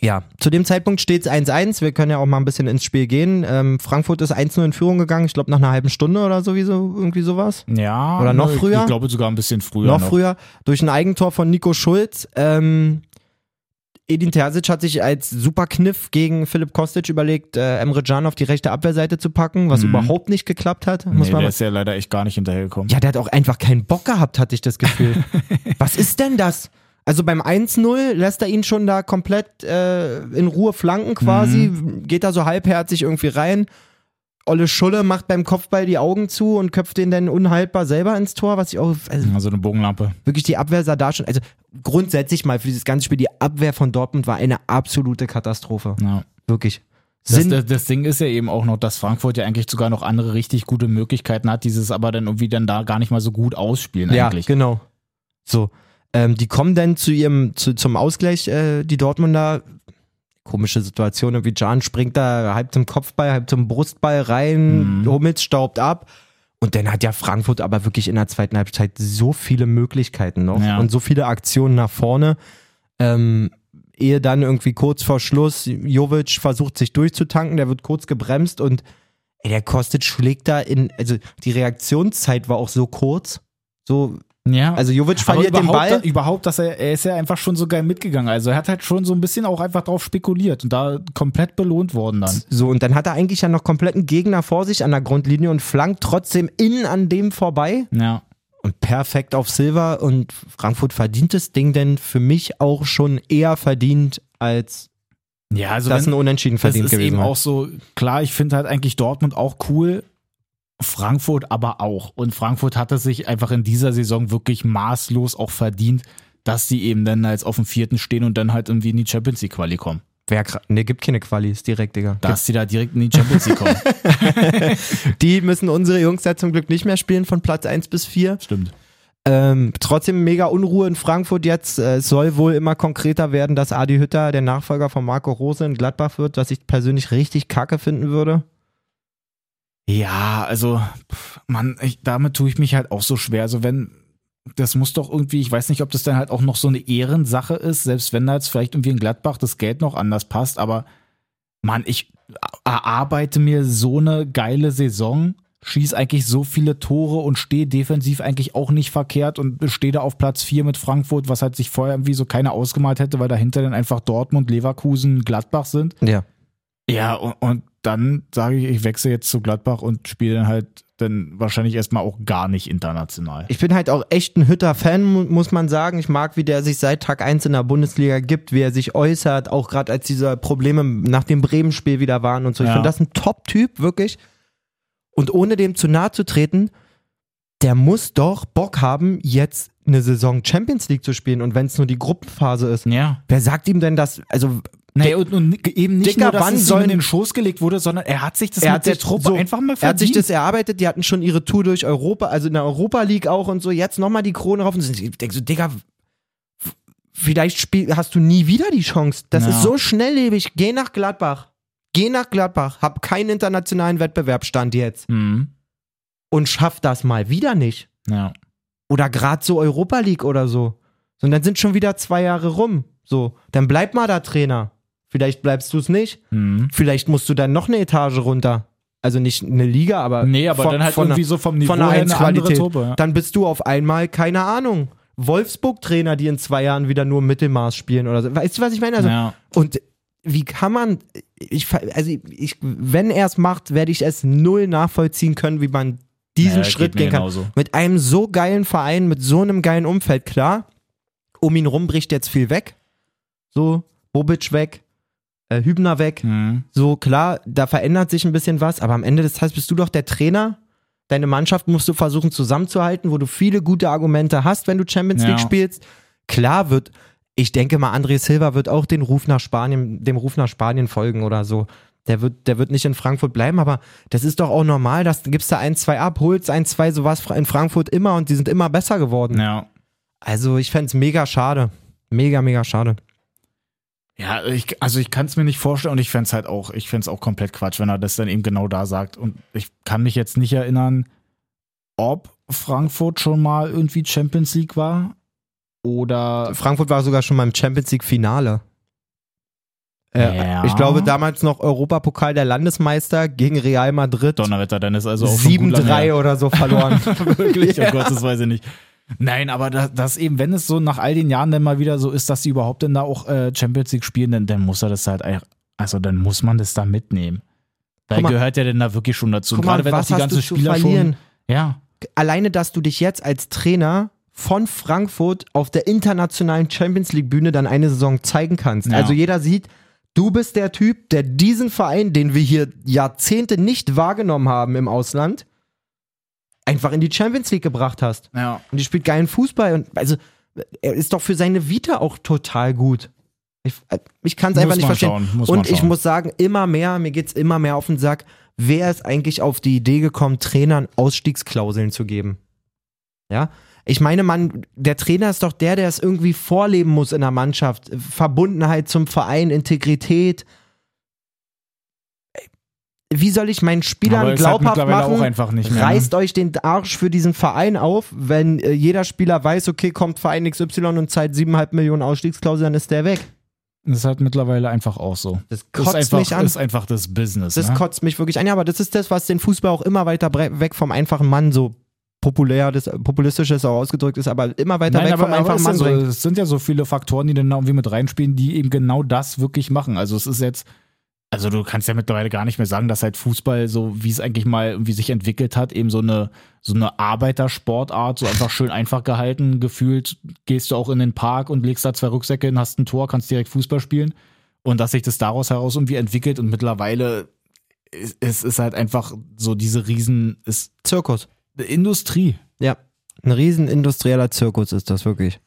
Ja, zu dem Zeitpunkt steht es 1-1. Wir können ja auch mal ein bisschen ins Spiel gehen. Ähm, Frankfurt ist 1-0 in Führung gegangen, ich glaube nach einer halben Stunde oder sowieso, irgendwie sowas. Ja. Oder noch früher? Ich glaube sogar ein bisschen früher. noch, Noch, früher. Durch ein Eigentor von Nico Schulz. Ähm, Edin Terzic hat sich als super Kniff gegen Philipp Kostic überlegt, äh, Emre Can auf die rechte Abwehrseite zu packen, was Mhm. überhaupt nicht geklappt hat. Muss Nee, man der ist ja leider echt gar nicht hinterhergekommen. ja, der hat auch einfach keinen Bock gehabt, hatte ich das Gefühl. [laughs] Was ist denn das? Also beim 1-0 lässt er ihn schon da komplett äh, in Ruhe flanken quasi, geht da so halbherzig irgendwie rein. Olle Schulle macht beim Kopfball die Augen zu und köpft den dann unhaltbar selber ins Tor, was ich auch, also Also eine Bogenlampe. wirklich die Abwehr sah da schon, also grundsätzlich mal für dieses ganze Spiel, die Abwehr von Dortmund war eine absolute Katastrophe. Ja. Wirklich. Das, Sinn, das, das Ding ist ja eben auch noch, dass Frankfurt ja eigentlich sogar noch andere richtig gute Möglichkeiten hat, dieses aber dann irgendwie dann da gar nicht mal so gut ausspielen ja, eigentlich. genau. So. Ähm, die kommen dann zu ihrem, zu, zum Ausgleich, äh, die Dortmunder. Komische Situation, irgendwie Can springt da halb zum Kopfball, halb zum Brustball rein, Mhm. Hummels staubt ab. Und dann hat ja Frankfurt aber wirklich in der zweiten Halbzeit so viele Möglichkeiten noch Ja. und so viele Aktionen nach vorne. Ähm, ehe dann irgendwie kurz vor Schluss Jovic versucht sich durchzutanken, der wird kurz gebremst und Ey, der Kostic schlägt da in, also die Reaktionszeit war auch so kurz. So, Ja. also Jovic verliert den Ball. Überhaupt, dass er, er ist ja einfach schon so geil mitgegangen. Also er hat halt schon so ein bisschen auch einfach drauf spekuliert und da komplett belohnt worden dann. So, und dann hat er eigentlich ja noch kompletten Gegner vor sich an der Grundlinie und flankt trotzdem innen an dem vorbei. Ja. Und perfekt auf Silver und Frankfurt verdient das Ding denn für mich auch schon eher verdient, als Ja, also das wenn, ein Unentschieden das verdient ist gewesen eben wäre. auch so, klar, ich finde halt eigentlich Dortmund auch cool, Frankfurt aber auch. Und Frankfurt hat es sich einfach in dieser Saison wirklich maßlos auch verdient, dass sie eben dann als auf dem vierten stehen und dann halt irgendwie in die Champions League Quali kommen. Wer, ne, gibt keine Qualis direkt, Digga. Dass sie da direkt in die Champions League kommen. [laughs] Die müssen unsere Jungs ja zum Glück nicht mehr spielen von Platz 1 bis 4. Stimmt. Ähm, trotzdem mega Unruhe in Frankfurt jetzt. Äh, Es soll wohl immer konkreter werden, dass Adi Hütter der Nachfolger von Marco Rose in Gladbach wird, was ich persönlich richtig kacke finden würde. Ja, also, pff, Mann, ich, damit tue ich mich halt auch so schwer. Also, wenn, das muss doch irgendwie, ich weiß nicht, ob das dann halt auch noch so eine Ehrensache ist, selbst wenn da jetzt vielleicht irgendwie in Gladbach das Geld noch anders passt, aber Mann, ich erarbeite mir so eine geile Saison, schieß eigentlich so viele Tore und stehe defensiv eigentlich auch nicht verkehrt und stehe da auf Platz 4 mit Frankfurt, was halt sich vorher irgendwie so keiner ausgemalt hätte, weil dahinter dann einfach Dortmund, Leverkusen, Gladbach sind. Ja. Ja, und, und dann sage ich, ich wechsle jetzt zu Gladbach und spiele dann halt dann wahrscheinlich erstmal auch gar nicht international. Ich bin halt auch echt ein Hütter-Fan, mu- muss man sagen. Ich mag, wie der sich seit Tag 1 in der Bundesliga gibt, wie er sich äußert, auch gerade als diese Probleme nach dem Bremen-Spiel wieder waren und so. Ich Ja. finde das ein Top-Typ, wirklich. Und ohne dem zu nahe zu treten, der muss doch Bock haben, jetzt eine Saison Champions League zu spielen und wenn es nur die Gruppenphase ist. Ja. Wer sagt ihm denn das? Also, Nee, und, und eben nicht Dicker, nur, dass wann es ihm in den Schoß gelegt wurde, sondern er hat sich das er mit hat der sich Truppe so, einfach mal Er hat sich verdient. das erarbeitet, die hatten schon ihre Tour durch Europa, also in der Europa League auch und so, jetzt nochmal die Krone rauf und ich denke so, Digga, vielleicht spiel, hast du nie wieder die Chance. Das Ja. ist so schnelllebig. Geh nach Gladbach. Geh nach Gladbach. Hab keinen internationalen Wettbewerbsstand jetzt. Mhm. Und schaff das mal wieder nicht. Ja. Oder gerade so Europa League oder so. So, Und dann sind schon wieder zwei Jahre rum. So, dann bleib mal da Trainer. Vielleicht bleibst du es nicht. Mhm. Vielleicht musst du dann noch eine Etage runter. Also nicht eine Liga, aber. Nee, aber von- dann halt von irgendwie einer- so vom Niveau von einer her eine andere. Truppe. Ja. Dann bist du auf einmal, keine Ahnung, Wolfsburg-Trainer, die in zwei Jahren wieder nur Mittelmaß spielen oder so. Weißt du, was ich meine? Also, ja. Und wie kann man, ich, also ich, wenn er es macht, werde ich es null nachvollziehen können, wie man diesen Ja, Schritt gehen kann. genauso. Mit einem so geilen Verein, mit so einem geilen Umfeld, klar, um ihn rum bricht jetzt viel weg. So, Bobic weg, äh, Hübner weg. Mhm. So, klar, da verändert sich ein bisschen was, aber am Ende des Tages bist du doch der Trainer. Deine Mannschaft musst du versuchen zusammenzuhalten, wo du viele gute Argumente hast, wenn du Champions Ja. League spielst. Klar wird, ich denke mal, André Silva wird auch den Ruf nach Spanien, dem Ruf nach Spanien folgen oder so. Der wird, der wird nicht in Frankfurt bleiben, aber das ist doch auch normal, dass du gibst da ein, zwei ab, holst ein, zwei, so was in Frankfurt immer und die sind immer besser geworden. Ja. Also ich fände es mega schade. Mega, mega schade. Ja, ich, also ich kann es mir nicht vorstellen und ich fände es halt auch, ich fände auch komplett Quatsch, wenn er das dann eben genau da sagt. Und ich kann mich jetzt nicht erinnern, ob Frankfurt schon mal irgendwie Champions League war oder Frankfurt war sogar schon mal im Champions League Finale. Äh, Ja. Ich glaube damals noch Europapokal der Landesmeister gegen Real Madrid. Donnerwetter, dann ist also auch schon gut lange 7-3 her. oder so verloren. [laughs] Wirklich, Ja. oh Gott, das weiß ich nicht. Nein, aber das, das eben, wenn es so nach all den Jahren dann mal wieder so ist, dass sie überhaupt dann da auch äh, Champions League spielen, dann, dann muss er das halt, also dann muss man das da mitnehmen. Da mal. gehört ja denn da wirklich schon dazu. Guck mal, Gerade wenn auch die ganzen Spieler verlieren? schon. Ja, Alleine, dass du dich jetzt als Trainer von Frankfurt auf der internationalen Champions League Bühne dann eine Saison zeigen kannst. Ja. Also jeder sieht, du bist der Typ, der diesen Verein, den wir hier Jahrzehnte nicht wahrgenommen haben im Ausland, einfach in die Champions League gebracht hast. ja. Und die spielt geilen Fußball. Und also, er ist doch für seine Vita auch total gut. Ich, äh, ich kann es einfach nicht verstehen. schauen, und ich muss sagen, immer mehr, mir geht's immer mehr auf den Sack, wer ist eigentlich auf die Idee gekommen, Trainern Ausstiegsklauseln zu geben? Ja. Ich meine, man, der Trainer ist doch der, der es irgendwie vorleben muss in der Mannschaft. Verbundenheit zum Verein, Integrität. Wie soll ich meinen Spielern ist halt glaubhaft mittlerweile machen? auch einfach nicht mehr. Reißt euch den Arsch für diesen Verein auf, wenn äh, jeder Spieler weiß, okay, kommt Verein XY und zahlt 7,5 Millionen Ausstiegsklausel, dann ist der weg. Das ist halt mittlerweile einfach auch so. Das ist kotzt einfach, mich an. ist einfach das Business. Das ne? kotzt mich wirklich an. Ja, aber das ist das, was den Fußball auch immer weiter weg vom einfachen Mann so populär, das populistisch ist auch ausgedrückt ist, aber immer weiter Nein, weg aber, vom einfachen Mann so, bringt. es sind ja so viele Faktoren, die dann da irgendwie mit reinspielen, die eben genau das wirklich machen. Also es ist jetzt, also du kannst ja mittlerweile gar nicht mehr sagen, dass halt Fußball, so wie es eigentlich mal irgendwie sich entwickelt hat, eben so eine, so eine Arbeitersportart, so einfach schön einfach gehalten, gefühlt gehst du auch in den Park und legst da zwei Rucksäcke hin, hast ein Tor, kannst direkt Fußball spielen. Und dass sich das daraus heraus irgendwie entwickelt und mittlerweile ist, ist, ist halt einfach so diese riesen, ist Zirkus. Industrie. Ja. Ein riesen industrieller Zirkus ist das wirklich.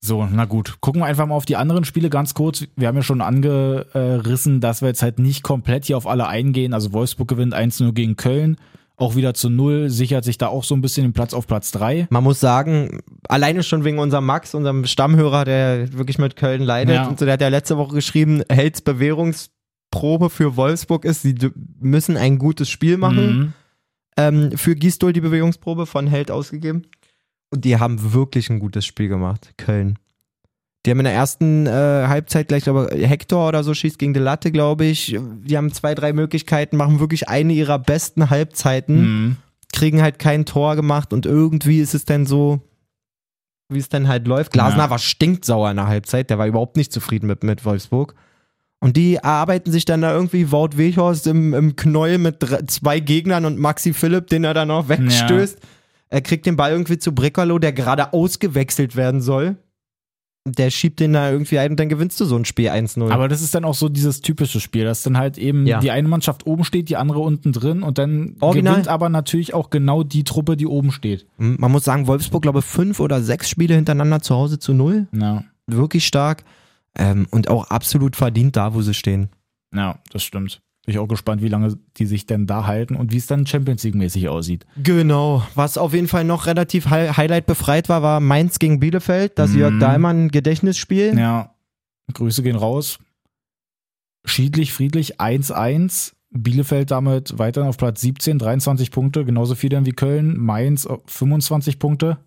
So, na gut. Gucken wir einfach mal auf die anderen Spiele ganz kurz. Wir haben ja schon angerissen, dass wir jetzt halt nicht komplett hier auf alle eingehen. Also Wolfsburg gewinnt 1-0 gegen Köln. Auch wieder zu Null, sichert sich da auch so ein bisschen den Platz auf Platz 3. Man muss sagen, alleine schon wegen unserem Max, unserem Stammhörer, der wirklich mit Köln leidet. Ja. Und so, der hat ja letzte Woche geschrieben, Helds Bewährungsprobe für Wolfsburg ist, sie müssen ein gutes Spiel machen. Mhm. ähm, für Gistol die Bewegungsprobe von Held ausgegeben. Und die haben wirklich ein gutes Spiel gemacht, Köln. Die haben in der ersten äh, Halbzeit gleich, glaube ich, Hector oder so schießt gegen die Latte, glaube ich. Die haben zwei, drei Möglichkeiten, machen wirklich eine ihrer besten Halbzeiten, Mhm. kriegen halt kein Tor gemacht und irgendwie ist es dann so, wie es dann halt läuft. Glasner Ja. war stinksauer in der Halbzeit, der war überhaupt nicht zufrieden mit, mit Wolfsburg. Und die erarbeiten sich dann da irgendwie Wout Weghorst im, im Knäuel mit drei, zwei Gegnern und Maxi Philipp, den er dann noch wegstößt. Er kriegt den Ball irgendwie zu Brickerlo, der gerade ausgewechselt werden soll. Der schiebt den da irgendwie ein und dann gewinnst du so ein Spiel 1-0. Aber das ist dann auch so dieses typische Spiel, dass dann halt eben Ja. die eine Mannschaft oben steht, die andere unten drin und dann Original. gewinnt aber natürlich auch genau die Truppe, die oben steht. Man muss sagen, Wolfsburg, glaube ich, fünf oder sechs Spiele hintereinander zu Hause zu null. Ja, Wirklich stark. Ähm, und auch absolut verdient da, wo sie stehen. ja das stimmt. Bin ich auch gespannt, wie lange die sich denn da halten und wie es dann Champions League-mäßig aussieht. Genau. Was auf jeden Fall noch relativ Hi Highlight befreit war, war Mainz gegen Bielefeld, das Mhm. Jörg Dahlmann Gedächtnisspiel. Ja, Grüße gehen raus. Schiedlich, friedlich, 1-1. Bielefeld damit weiterhin auf Platz 17, 23 Punkte, genauso viel dann wie Köln. Mainz auf 25 Punkte.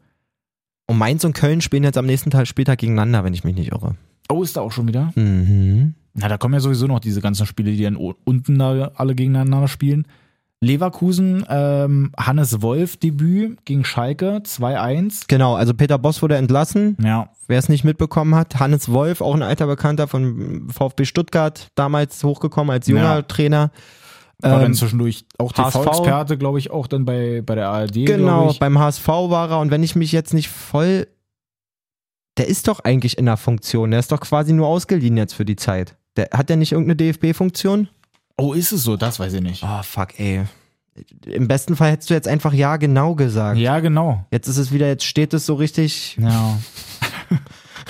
Und Mainz und Köln spielen jetzt am nächsten Tag Spieltag gegeneinander, wenn ich mich nicht irre. Oh, ist da auch schon wieder? Mhm. Na, da kommen ja sowieso noch diese ganzen Spiele, die dann unten da alle gegeneinander spielen. Leverkusen, ähm, Hannes Wolf Debüt gegen Schalke, 2-1. Genau, also Peter Boss wurde entlassen. Ja, Wer es nicht mitbekommen hat, Hannes Wolf, auch ein alter Bekannter von VfB Stuttgart, damals hochgekommen als junger Ja. Trainer. war Ähm, dann zwischendurch auch. TV-Experte, glaube ich, auch dann bei, bei der ARD. Genau, beim HSV war er und wenn ich mich jetzt nicht voll. Der ist doch eigentlich in der Funktion. Der ist doch quasi nur ausgeliehen jetzt für die Zeit. Der, hat der nicht irgendeine DFB-Funktion? Oh, ist es so? Das weiß ich nicht. Oh, fuck, ey. Im besten Fall hättest du jetzt einfach ja genau gesagt. Ja, genau. Jetzt ist es wieder, jetzt steht es so richtig. Ja. [laughs]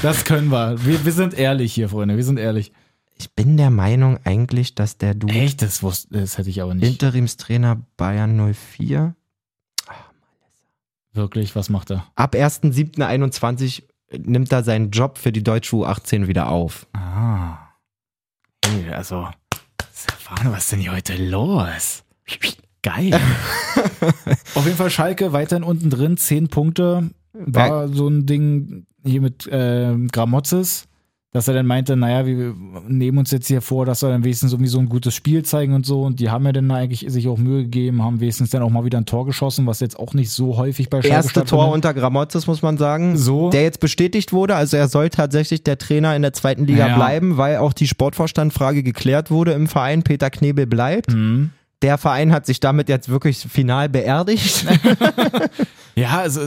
Das können wir. wir. Wir sind ehrlich hier, Freunde. Wir sind ehrlich. Ich bin der Meinung eigentlich, dass der du Echt? Das, wusste, das hätte ich aber nicht. Interimstrainer Bayern 04 Wirklich, was macht er? ab 1.7.21 nimmt er seinen Job für die deutsche U18 wieder auf. Ah. Also. Stefan, was ist denn hier heute los? Geil. [laughs] Auf jeden Fall Schalke weiterhin unten drin, 10 Punkte. War so ein Ding hier mit ähm, Gramozis, dass er dann meinte, naja, wir nehmen uns jetzt hier vor, dass wir dann wenigstens irgendwie so ein gutes Spiel zeigen und so. Und die haben ja dann eigentlich sich auch Mühe gegeben, haben wenigstens dann auch mal wieder ein Tor geschossen, was jetzt auch nicht so häufig bei Schalke Erste Tor unter Gramozis, muss man sagen. So. Der jetzt bestätigt wurde, also er soll tatsächlich der Trainer in der zweiten Liga Ja. bleiben, weil auch die Sportvorstandfrage geklärt wurde im Verein. Peter Knebel bleibt. Mhm. Der Verein hat sich damit jetzt wirklich final beerdigt. [laughs] Ja, also,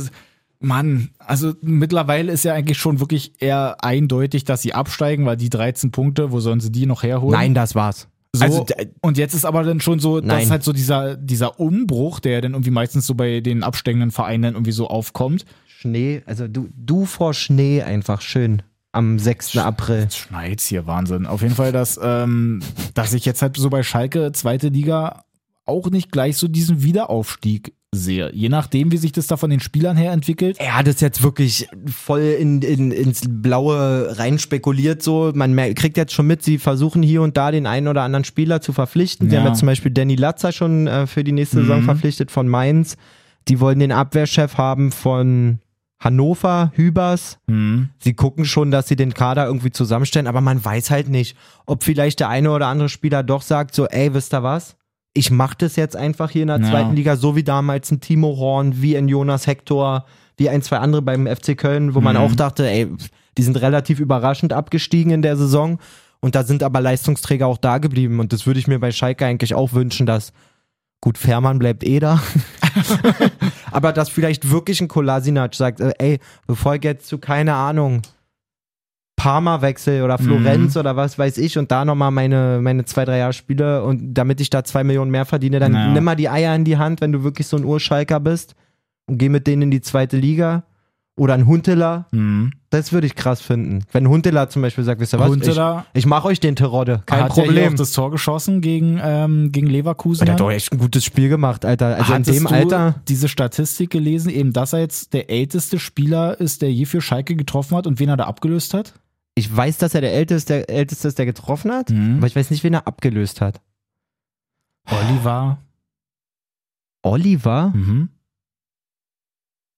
Mann, also mittlerweile ist ja eigentlich schon wirklich eher eindeutig, dass sie absteigen, weil die 13 Punkte, wo sollen sie die noch herholen? Nein, das war's. So, Also, und jetzt ist aber dann schon so, Nein. dass halt so dieser, dieser Umbruch, der dann irgendwie meistens so bei den absteigenden Vereinen dann irgendwie so aufkommt. Schnee, also du, du vor Schnee einfach schön am 6. April. Jetzt schneit's hier, Wahnsinn. Auf jeden Fall, dass, ähm, dass ich jetzt halt so bei Schalke, zweite Liga, auch nicht gleich so diesen Wiederaufstieg sehe. Je nachdem, wie sich das da von den Spielern her entwickelt. Er hat es jetzt wirklich voll in, in, ins Blaue rein spekuliert. So, man mer- kriegt jetzt schon mit, sie versuchen hier und da den einen oder anderen Spieler zu verpflichten. Sie Ja. haben jetzt zum Beispiel Danny Latzer schon äh, für die nächste Saison Mhm. verpflichtet von Mainz. Die wollen den Abwehrchef haben von Hannover, Hübers. Mhm. Sie gucken schon, dass sie den Kader irgendwie zusammenstellen, aber man weiß halt nicht, ob vielleicht der eine oder andere Spieler doch sagt so, ey, wisst ihr was? Ich mach das jetzt einfach hier in der Ja. zweiten Liga, so wie damals ein Timo Horn, wie ein Jonas Hector, wie ein, zwei andere beim FC Köln, wo man Mhm. auch dachte, ey, die sind relativ überraschend abgestiegen in der Saison. Und da sind aber Leistungsträger auch da geblieben. Und das würde ich mir bei Schalke eigentlich auch wünschen, dass, gut, Fährmann bleibt eh da. [laughs] [laughs] aber dass vielleicht wirklich ein Kolasinac sagt, äh, ey, bevor ich jetzt zu, keine Ahnung, Parma wechsel oder Florenz oder was weiß ich und da nochmal meine, meine zwei, drei Jahre spiele und damit ich da zwei Millionen mehr verdiene, dann Naja. nimm mal die Eier in die Hand, wenn du wirklich so ein Urschalker bist und geh mit denen in die zweite Liga. Oder ein Hunteler, Mhm. das würde ich krass finden. Wenn Hunteler zum Beispiel sagt, wisst ihr was, Hunteler ich, ich mach euch den Terodde, kein hat ja hier Problem. auch das Tor geschossen gegen, ähm, gegen Leverkusen. der hat doch echt ein gutes Spiel gemacht, Alter. Also Hattest in dem du Alter. diese Statistik gelesen, eben, dass er jetzt der älteste Spieler ist, der je für Schalke getroffen hat und wen er da abgelöst hat? Ich weiß, dass er der Älteste, der Älteste ist, der getroffen hat, Mhm. aber ich weiß nicht, wen er abgelöst hat. Oliver. Oliver? Mhm.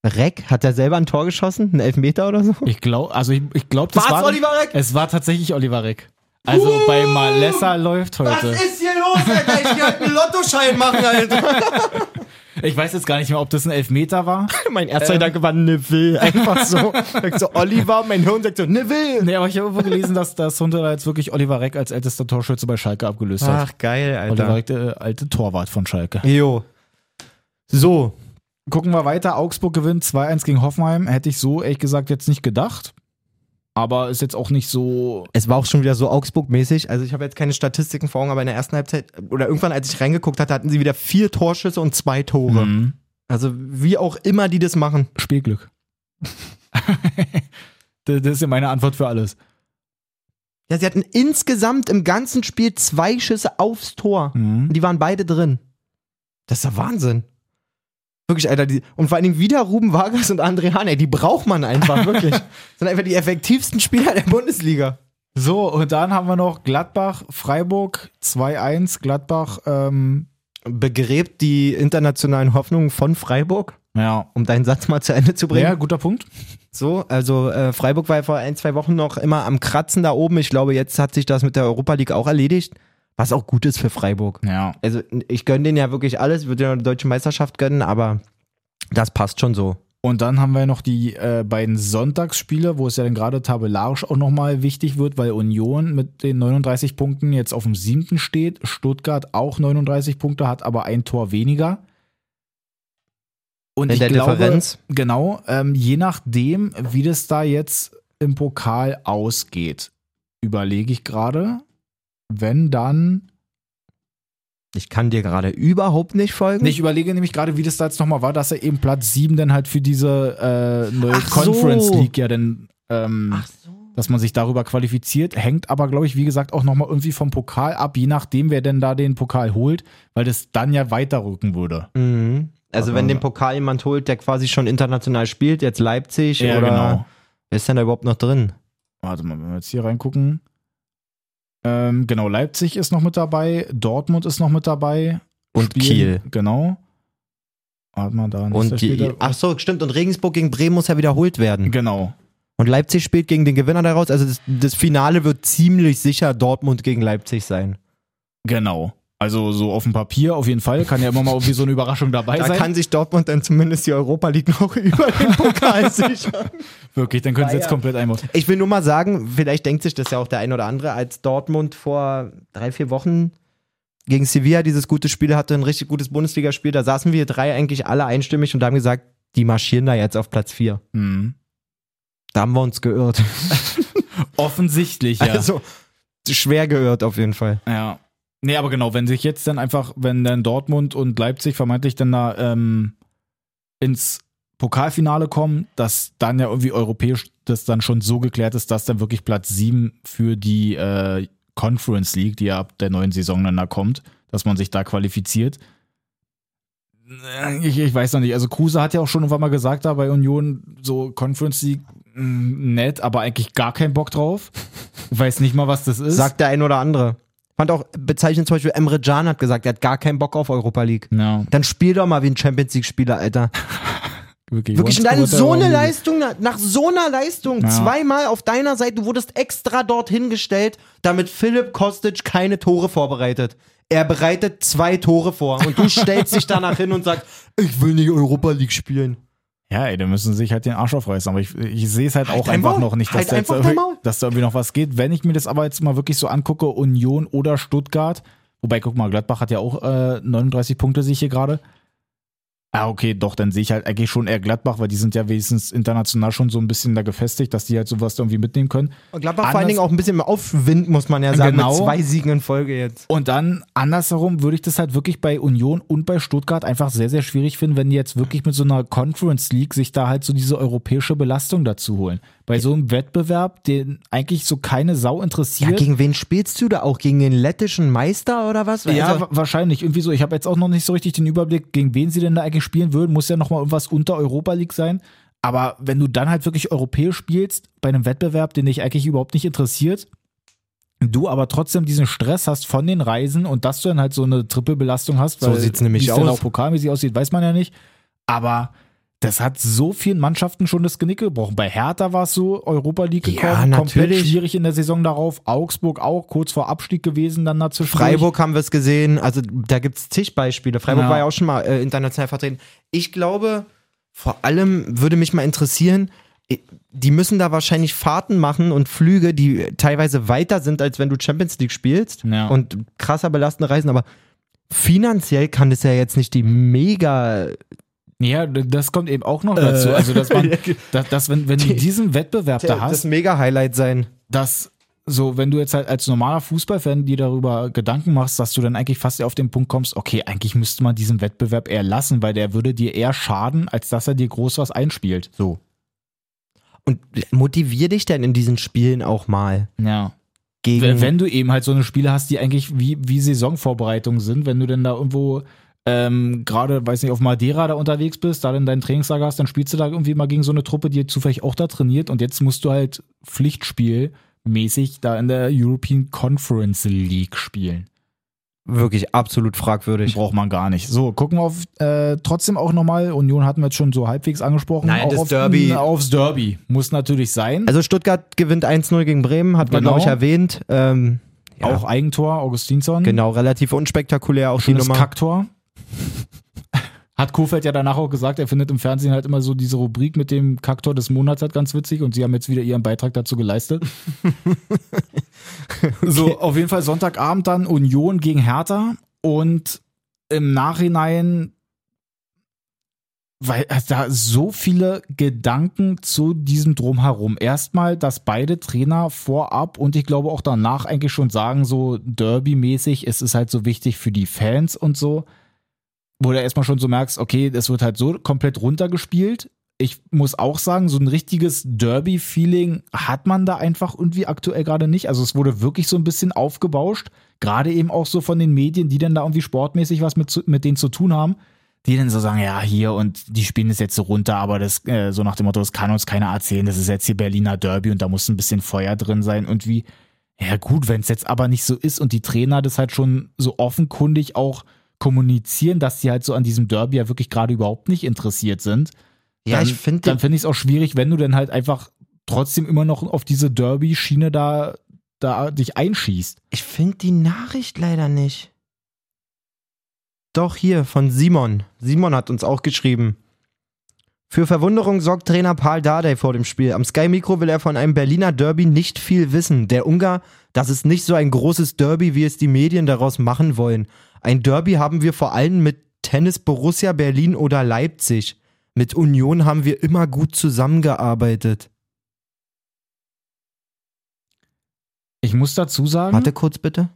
Reck? Hat er selber ein Tor geschossen? Ein Elfmeter oder so? Ich glaube, also ich, ich glaube, das War's war. Oliver Reck? Es war tatsächlich Oliver Reck. Also bei Malessa läuft heute. ist hier los, Alter? Ich will einen Lottoschein machen, Alter. [laughs] Ich weiß jetzt gar nicht mehr, ob das ein Elfmeter war. [laughs] mein erster Gedanke war Neville. Einfach so. Sagt so Oliver, mein Hirn sagt so, Neville. Nee, aber ich habe irgendwo gelesen, dass das Hunter jetzt wirklich Oliver Reck als ältester Torschütze bei Schalke abgelöst hat. Ach, geil, Oliver Alter. Reck, der alte Torwart von Schalke. Jo. So, Gucken wir weiter. Augsburg gewinnt 2-1 gegen Hoffenheim. Hätte ich so ehrlich gesagt jetzt nicht gedacht. Aber ist jetzt auch nicht so. es war auch schon wieder so Augsburg-mäßig. Also ich habe jetzt keine Statistiken vor Augen, aber in der ersten Halbzeit oder irgendwann, als ich reingeguckt hatte, hatten sie wieder vier Torschüsse und zwei Tore. Mhm. Also wie auch immer die das machen. Spielglück. [laughs] das ist ja meine Antwort für alles. Ja, sie hatten insgesamt im ganzen Spiel zwei Schüsse aufs Tor. Mhm. Und die waren beide drin. Das ist ja Wahnsinn. Wirklich, Alter. Die, und vor allen Dingen wieder Ruben Vargas und André Hahn, ey, die braucht man einfach, [laughs] wirklich. Sind einfach die effektivsten Spieler der Bundesliga. So, und dann haben wir noch Gladbach, Freiburg 2-1. Gladbach, ähm, Begräbt die internationalen Hoffnungen von Freiburg, ja. um deinen Satz mal zu Ende zu bringen. Ja, guter Punkt. So, also äh, Freiburg war ja vor ein, zwei Wochen noch immer am Kratzen da oben. Ich glaube, jetzt hat sich das mit der Europa League auch erledigt, was auch gut ist für Freiburg. Ja. Also ich gönne denen ja wirklich alles, würde ja die deutsche Meisterschaft gönnen, aber das passt schon so. Und dann haben wir noch die äh, beiden Sonntagsspiele, wo es ja dann gerade tabellarisch auch nochmal wichtig wird, weil Union mit den 39 Punkten jetzt auf dem siebten steht. Stuttgart auch 39 Punkte, hat aber ein Tor weniger. Und In ich der glaube, Differenz. genau, ähm, je nachdem, wie das da jetzt im Pokal ausgeht, überlege ich gerade, wenn dann Ich kann dir gerade überhaupt nicht folgen. Nee, ich überlege nämlich gerade, wie das da jetzt nochmal war, dass er eben Platz 7 dann halt für diese äh, neue Ach so. Conference League ja dann, ähm, Ach so. dass man sich darüber qualifiziert. Hängt aber, glaube ich, wie gesagt, auch nochmal irgendwie vom Pokal ab, je nachdem, wer denn da den Pokal holt, weil das dann ja weiterrücken würde. Mhm. Also Aber- wenn den Pokal jemand holt, der quasi schon international spielt, jetzt Leipzig oder genau. wer ist denn da überhaupt noch drin? Warte mal, wenn wir jetzt hier reingucken. Ähm, genau, Leipzig ist noch mit dabei, Dortmund ist noch mit dabei. Und Kiel. Genau. Warte mal, da Und die, ach so, stimmt. Und Regensburg gegen Bremen muss ja wiederholt werden. Genau. Und Leipzig spielt gegen den Gewinner daraus. Also das, das Finale wird ziemlich sicher Dortmund gegen Leipzig sein. Genau. Also so auf dem Papier auf jeden Fall. Kann ja immer mal irgendwie so eine Überraschung dabei Da sein. kann sich Dortmund dann zumindest die Europa League noch [laughs] über den Pokal sichern. Wirklich, dann können sie jetzt komplett einbauen. Ich will nur mal sagen, vielleicht denkt sich das ja auch der ein oder andere, als Dortmund vor drei, vier Wochen gegen Sevilla dieses gute Spiel hatte, ein richtig gutes Bundesligaspiel, da saßen wir drei eigentlich alle einstimmig und haben gesagt, die marschieren da jetzt auf Platz vier. Mhm. Da haben wir uns geirrt. [laughs] Offensichtlich, ja. Also schwer geirrt auf jeden Fall. ja. Nee, aber genau, wenn sich jetzt dann einfach, wenn dann Dortmund und Leipzig vermeintlich dann da ähm, ins Pokalfinale kommen, dass dann ja irgendwie europäisch das dann schon so geklärt ist, dass dann wirklich Platz 7 für die äh, Conference League, die ja ab der neuen Saison dann da kommt, dass man sich da qualifiziert. Ich, ich weiß noch nicht. Also Kruse hat ja auch schon irgendwann mal gesagt, da bei Union so Conference League mh, nett, aber eigentlich gar keinen Bock drauf. Weiß nicht mal, was das ist. Sagt der ein oder andere. Fand auch bezeichnend zum Beispiel Emre Can hat gesagt, er hat gar keinen Bock auf Europa League. ja. Dann spiel doch mal wie ein Champions League-Spieler, Alter. [laughs] Wirklich, Wirklich, und dann so eine. Leistung, nach- nach so einer Leistung, Ja. zweimal auf deiner Seite, du wurdest extra dorthin gestellt, damit Philipp Kostic keine Tore vorbereitet. Er bereitet zwei Tore vor und du [laughs] stellst dich danach hin und sagst, ich will nicht Europa League spielen. Ja, ey, da müssen sie sich halt den Arsch aufreißen. Aber ich, ich sehe es halt, auch dein einfach Maul. noch nicht, dass, Halt da jetzt irgendwie, dass da irgendwie noch was geht. Wenn ich mir das aber jetzt mal wirklich so angucke, Union oder Stuttgart, wobei, guck mal, Gladbach hat ja auch äh, 39 Punkte, sehe ich hier gerade. Ah, okay, doch, dann sehe ich halt eigentlich schon eher Gladbach, weil die sind ja wenigstens international schon so ein bisschen da gefestigt, dass die halt sowas irgendwie mitnehmen können. Und Gladbach vor Anders- allen Dingen auch ein bisschen im Aufwind, muss man ja sagen, Genau. mit zwei Siegen in Folge jetzt. Und dann andersherum würde ich das halt wirklich bei Union und bei Stuttgart einfach sehr, sehr schwierig finden, wenn die jetzt wirklich mit so einer Conference League sich da halt so diese europäische Belastung dazu holen. Bei so einem Wettbewerb, den eigentlich so keine Sau Ja, interessiert. gegen wen spielst du da auch? Gegen den lettischen Meister oder was? Ja, Also- wa- wahrscheinlich. Irgendwie so. Ich habe jetzt auch noch nicht so richtig den Überblick, gegen wen sie denn da eigentlich spielen würden. Muss ja nochmal irgendwas unter Europa League sein. Aber wenn du dann halt wirklich europäisch spielst, bei einem Wettbewerb, den dich eigentlich überhaupt nicht interessiert, du aber trotzdem diesen Stress hast von den Reisen und dass du dann halt so eine Trippelbelastung hast, So weil sieht's nämlich wie es dann aus. auch pokalmäßig aussieht, weiß man ja nicht. Aber das hat so vielen Mannschaften schon das Genick gebrochen. Bei Hertha war es so, Europa League Ja, gekommen, komplett natürlich. schwierig in der Saison darauf. Augsburg auch, kurz vor Abstieg gewesen, dann dazwischen. Freiburg haben wir es gesehen. Also da gibt es zig Beispiele. Freiburg Ja. war ja auch schon mal äh, international vertreten. Ich glaube, vor allem würde mich mal interessieren, die müssen da wahrscheinlich Fahrten machen und Flüge, die teilweise weiter sind, als wenn du Champions League spielst Ja. und krasser belastende Reisen, aber finanziell kann das ja jetzt nicht die mega Ja, das kommt eben auch noch dazu. Also, dass [laughs] man, dass, dass wenn, wenn du Die- diesen Wettbewerb da das hast, mega Highlight sein. dass so, wenn du jetzt halt als normaler Fußballfan dir darüber Gedanken machst, dass du dann eigentlich fast auf den Punkt kommst, okay, eigentlich müsste man diesen Wettbewerb eher lassen, weil der würde dir eher schaden, als dass er dir groß was einspielt. So. Und motivier dich denn in diesen Spielen auch mal Ja. gegen Wenn, wenn du eben halt so eine Spiele hast, die eigentlich wie, wie Saisonvorbereitung sind, wenn du denn da irgendwo ähm, gerade, weiß nicht, auf Madeira da unterwegs bist, da dann dein Trainingslager hast, dann spielst du da irgendwie mal gegen so eine Truppe, die zufällig auch da trainiert und jetzt musst du halt Pflichtspielmäßig da in der European Conference League spielen. wirklich absolut fragwürdig. Braucht man gar nicht. So, gucken wir auf äh, trotzdem auch nochmal, Union hatten wir jetzt schon so halbwegs angesprochen. Nein, auch das auf, Derby. Aufs Derby. Muss natürlich sein. Also Stuttgart gewinnt 1-0 gegen Bremen, hat man Genau. glaube ich erwähnt. Ähm, ja, Auch Eigentor, Augustinsson. genau, relativ unspektakulär auch die Schönes Nummer. Kacktor. [laughs] Hat Kofeld ja danach auch gesagt, er findet im Fernsehen halt immer so diese Rubrik mit dem Kacktor des Monats halt ganz witzig und sie haben jetzt wieder ihren Beitrag dazu geleistet. [laughs] So, auf jeden Fall Sonntagabend dann Union gegen Hertha und im Nachhinein, weil da so viele Gedanken zu diesem Drumherum. Erstmal, dass beide Trainer vorab und ich glaube auch danach eigentlich schon sagen, so Derby-mäßig, es ist halt so wichtig für die Fans und so, wo du erstmal schon so merkst, okay, das wird halt so komplett runtergespielt. Ich muss auch sagen, so ein richtiges Derby-Feeling hat man da einfach irgendwie aktuell gerade nicht. Also es wurde wirklich so ein bisschen aufgebauscht, gerade eben auch so von den Medien, die dann da irgendwie sportmäßig was mit, mit denen zu tun haben, die dann so sagen, ja, hier und die spielen es jetzt so runter, aber das, äh, so nach dem Motto, das kann uns keiner erzählen, das ist jetzt hier Berliner Derby und da muss ein bisschen Feuer drin sein und wie, ja gut, wenn es jetzt aber nicht so ist und die Trainer das halt schon so offenkundig auch kommunizieren, dass sie halt so an diesem Derby ja wirklich gerade überhaupt nicht interessiert sind, Ja, dann, ich finde dann finde ich es auch schwierig, wenn du dann halt einfach trotzdem immer noch auf diese Derby-Schiene da, da dich einschießt. ich find die Nachricht leider nicht. Doch hier von Simon. Simon hat uns auch geschrieben. Für Verwunderung sorgt Trainer Paul Dardai vor dem Spiel. Am Sky Mikro will er von einem Berliner Derby nicht viel wissen. Der Ungar, das ist nicht so ein großes Derby, wie es die Medien daraus machen wollen. Ein Derby haben wir vor allem mit Tennis Borussia Berlin oder Leipzig. Mit Union haben wir immer gut zusammengearbeitet. Ich muss dazu sagen, Warte kurz bitte.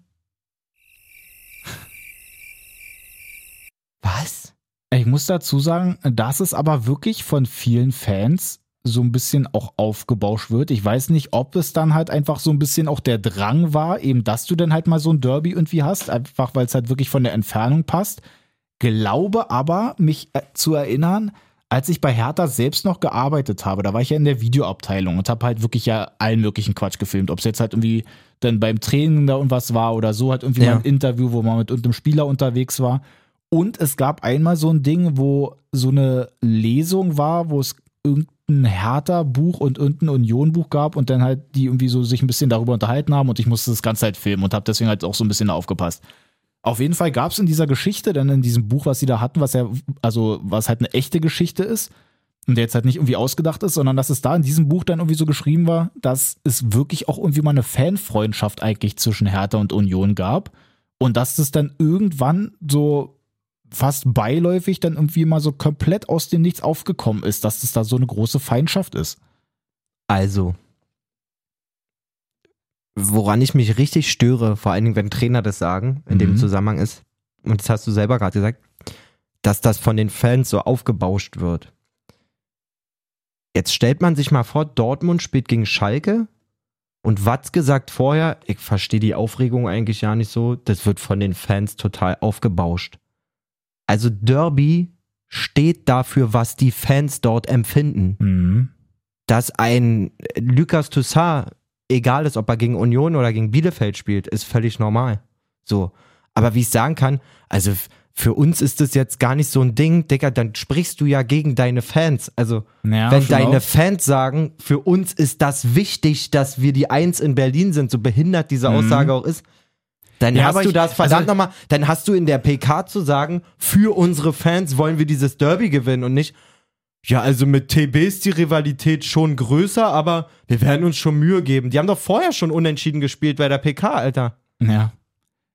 Was? Ich muss dazu sagen, dass es aber wirklich von vielen Fans so ein bisschen auch aufgebauscht wird. Ich weiß nicht, ob es dann halt einfach so ein bisschen auch der Drang war, eben, dass du dann halt mal so ein Derby irgendwie hast, einfach weil es halt wirklich von der Entfernung passt. Glaube aber, mich äh, zu erinnern, als ich bei Hertha selbst noch gearbeitet habe, da war ich ja in der Videoabteilung und habe halt wirklich ja allen möglichen Quatsch gefilmt. Ob es jetzt halt irgendwie dann beim Training da irgendwas war oder so, halt irgendwie Ja. mal ein Interview, wo man mit irgendeinem Spieler unterwegs war. Und es gab einmal so ein Ding, wo so eine Lesung war, wo es irgendein Hertha-Buch und irgendein Union-Buch gab und dann halt die irgendwie so sich ein bisschen darüber unterhalten haben und ich musste das Ganze halt filmen und habe deswegen halt auch so ein bisschen aufgepasst. Auf jeden Fall gab es in dieser Geschichte, dann in diesem Buch, was sie da hatten, was ja, also was halt eine echte Geschichte ist und der jetzt halt nicht irgendwie ausgedacht ist, sondern dass es da in diesem Buch dann irgendwie so geschrieben war, dass es wirklich auch irgendwie mal eine Fanfreundschaft eigentlich zwischen Hertha und Union gab und dass es dann irgendwann so fast beiläufig dann irgendwie mal so komplett aus dem Nichts aufgekommen ist, dass es da so eine große Feindschaft ist. Also, woran ich mich richtig störe, vor allen Dingen, wenn Trainer das sagen, in dem Mhm. Zusammenhang ist, und das hast du selber gerade gesagt, dass das von den Fans so aufgebauscht wird. Jetzt stellt man sich mal vor, Dortmund spielt gegen Schalke und Watzke sagt vorher, ich verstehe die Aufregung eigentlich ja nicht so, das wird von den Fans total aufgebauscht. Also Derby steht dafür, was die Fans dort empfinden Mhm. dass ein Lucas Toussaint, egal ist, ob er gegen Union oder gegen Bielefeld spielt, ist völlig normal. So. Aber wie ich sagen kann, also für uns ist das jetzt gar nicht so ein Ding, Digga, dann sprichst du ja gegen deine Fans. Also, Ja, wenn deine auch. Fans sagen, für uns ist das wichtig, dass wir die Eins in Berlin sind, so behindert diese Aussage auch ist, dann. Ja, hast du ich- das verdammt also- nochmal, dann hast du in der PK zu sagen, für unsere Fans wollen wir dieses Derby gewinnen und nicht, ja, also mit TB ist die Rivalität schon größer, aber wir werden uns schon Mühe geben. Die haben doch vorher schon unentschieden gespielt bei der PK, Alter. Ja.